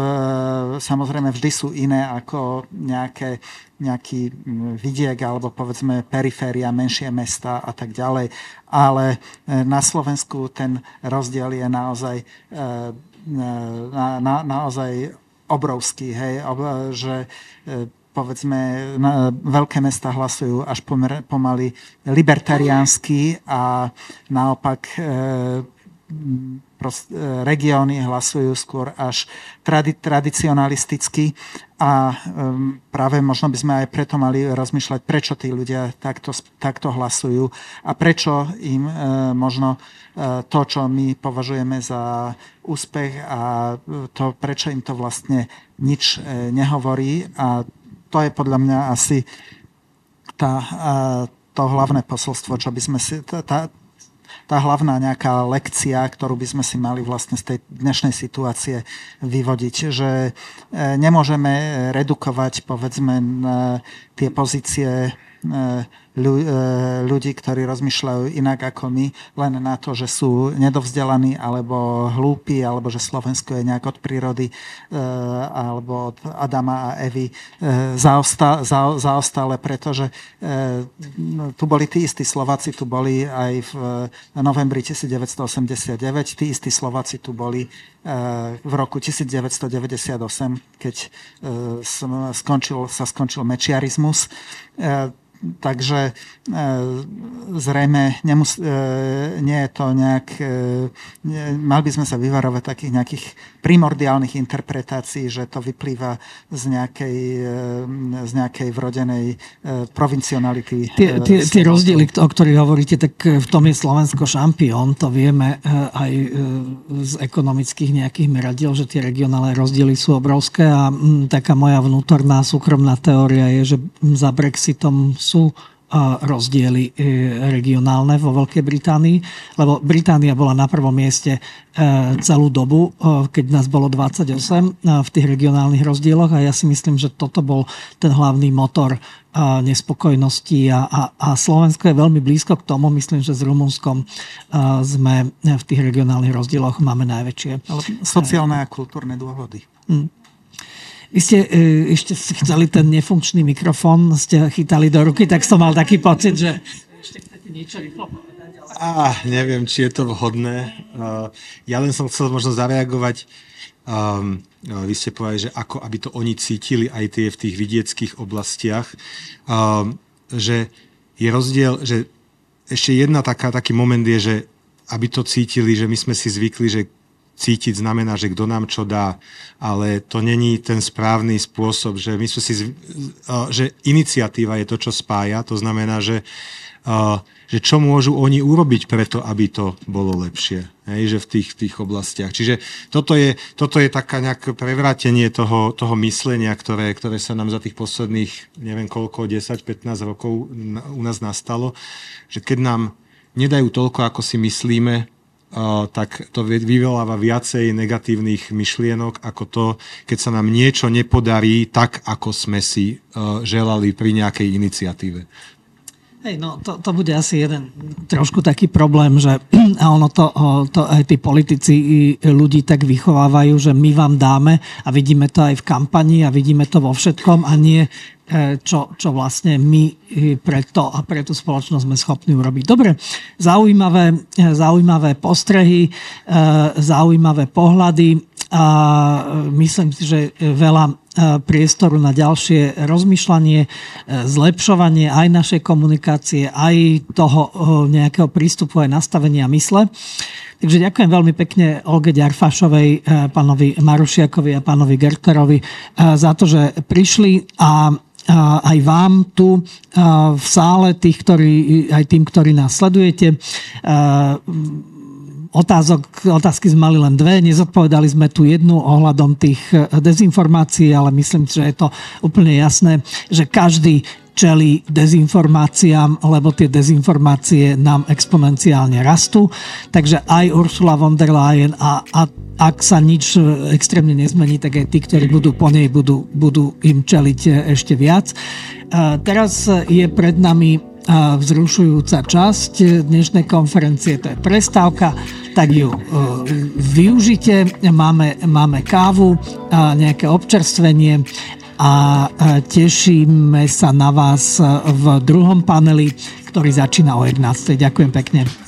S4: samozrejme vždy sú iné ako nejaké nejaký vidiek alebo povedzme periféria, menšie mesta a tak ďalej. Ale e, na Slovensku ten rozdiel je naozaj, e, e, na, na, naozaj obrovský, hej, že povedzme, veľké mesta hlasujú až pomer, pomaly libertariánsky a naopak regióny hlasujú skôr až tradi- tradicionalisticky a um, práve možno by sme aj preto mali rozmýšľať, prečo tí ľudia takto, takto hlasujú a prečo im uh, možno uh, to, čo my považujeme za úspech a to, prečo im to vlastne nič uh, nehovorí. A to je podľa mňa asi tá, uh, to hlavné posolstvo, čo by sme si, tá, tá hlavná nejaká lekcia, ktorú by sme si mali vlastne z tej dnešnej situácie vyvodiť, že e, nemôžeme redukovať povedzme tie pozície E, ľudí, ktorí rozmýšľajú inak ako my, len na to, že sú nedovzdelaní alebo hlúpi, alebo že Slovensko je nejak od prírody e, alebo od Adama a Evy e, zaostále, pretože no, tu boli tí istí Slováci, tu boli aj v novembri 1989, tí istí Slováci tu boli v roku 1998, keď skončil, sa skončil mečiarizmus takže e, zrejme nemus- e, nie je to nejak... E, mal by sme sa vyvarovať takých nejakých primordiálnych interpretácií, že to vyplýva z nejakej, z nejakej vrodenej provincionality.
S2: Tie, tie, tie rozdiely, o ktorých hovoríte, tak v tom je Slovensko šampión. To vieme aj z ekonomických nejakých meradiel, že tie regionálne rozdiely sú obrovské a taká moja vnútorná súkromná teória je, že za Brexitom sú rozdiely e, regionálne vo Veľkej Británii, lebo Británia bola na prvom mieste e, celú dobu, e, keď nás bolo 28 v tých regionálnych rozdieloch a ja si myslím, že toto bol ten hlavný motor nespokojnosti a, a, a Slovensko je veľmi blízko k tomu. Myslím, že s Rumunskom sme v tých regionálnych rozdieloch máme najväčšie.
S4: Ale sociálne a kultúrne dôvody. Mm.
S2: Vy ste e, ešte chceli ten nefunkčný mikrofón, ste chytali do ruky, tak som mal taký pocit, že ešte chcete niečo rýchlo
S5: Ah, neviem, či je to vhodné. Uh, ja len som chcel možno zareagovať. Um, vy ste povedali, že ako aby to oni cítili aj tie v tých vidieckých oblastiach, um, že je rozdiel, že ešte jedna taká, taký moment je, že aby to cítili, že my sme si zvykli, že cítiť znamená, že kto nám čo dá, ale to není ten správny spôsob, že my sme si, že iniciatíva je to, čo spája, to znamená, že, že čo môžu oni urobiť preto, aby to bolo lepšie, hej, že v tých, tých oblastiach. Čiže toto je, toto je taká nejaké prevrátenie toho, toho myslenia, ktoré, ktoré sa nám za tých posledných, neviem koľko, 10-15 rokov u nás nastalo, že keď nám nedajú toľko, ako si myslíme, tak to vyvoláva viacej negatívnych myšlienok ako to, keď sa nám niečo nepodarí tak, ako sme si želali pri nejakej iniciatíve.
S2: Hej, no to, to bude asi jeden trošku taký problém, že a ono to, to aj tí politici ľudí tak vychovávajú, že my vám dáme a vidíme to aj v kampani a vidíme to vo všetkom a nie e, čo, čo vlastne my e, pre to a pre tú spoločnosť sme schopní urobiť. Dobre, zaujímavé, e, zaujímavé postrehy, zaujímavé pohľady a myslím si, že veľa priestoru na ďalšie rozmýšľanie, zlepšovanie aj našej komunikácie, aj toho nejakého prístupu, aj nastavenia mysle. Takže ďakujem veľmi pekne Olge Ďarfašovej, pánovi Marušiakovi a pánovi Gerterovi za to, že prišli a aj vám tu v sále, tých, ktorí, aj tým, ktorí nás sledujete. Otázok, otázky sme mali len dve, nezodpovedali sme tu jednu ohľadom tých dezinformácií, ale myslím, že je to úplne jasné, že každý čeli dezinformáciám, lebo tie dezinformácie nám exponenciálne rastú. Takže aj Ursula von der Leyen a, a ak sa nič extrémne nezmení, tak aj tí, ktorí budú po nej, budú, budú im čeliť ešte viac. Teraz je pred nami vzrušujúca časť dnešnej konferencie, to je prestávka, tak ju e, využite. Máme, máme kávu, nejaké občerstvenie a tešíme sa na vás v druhom paneli, ktorý začína o 11. Ďakujem pekne.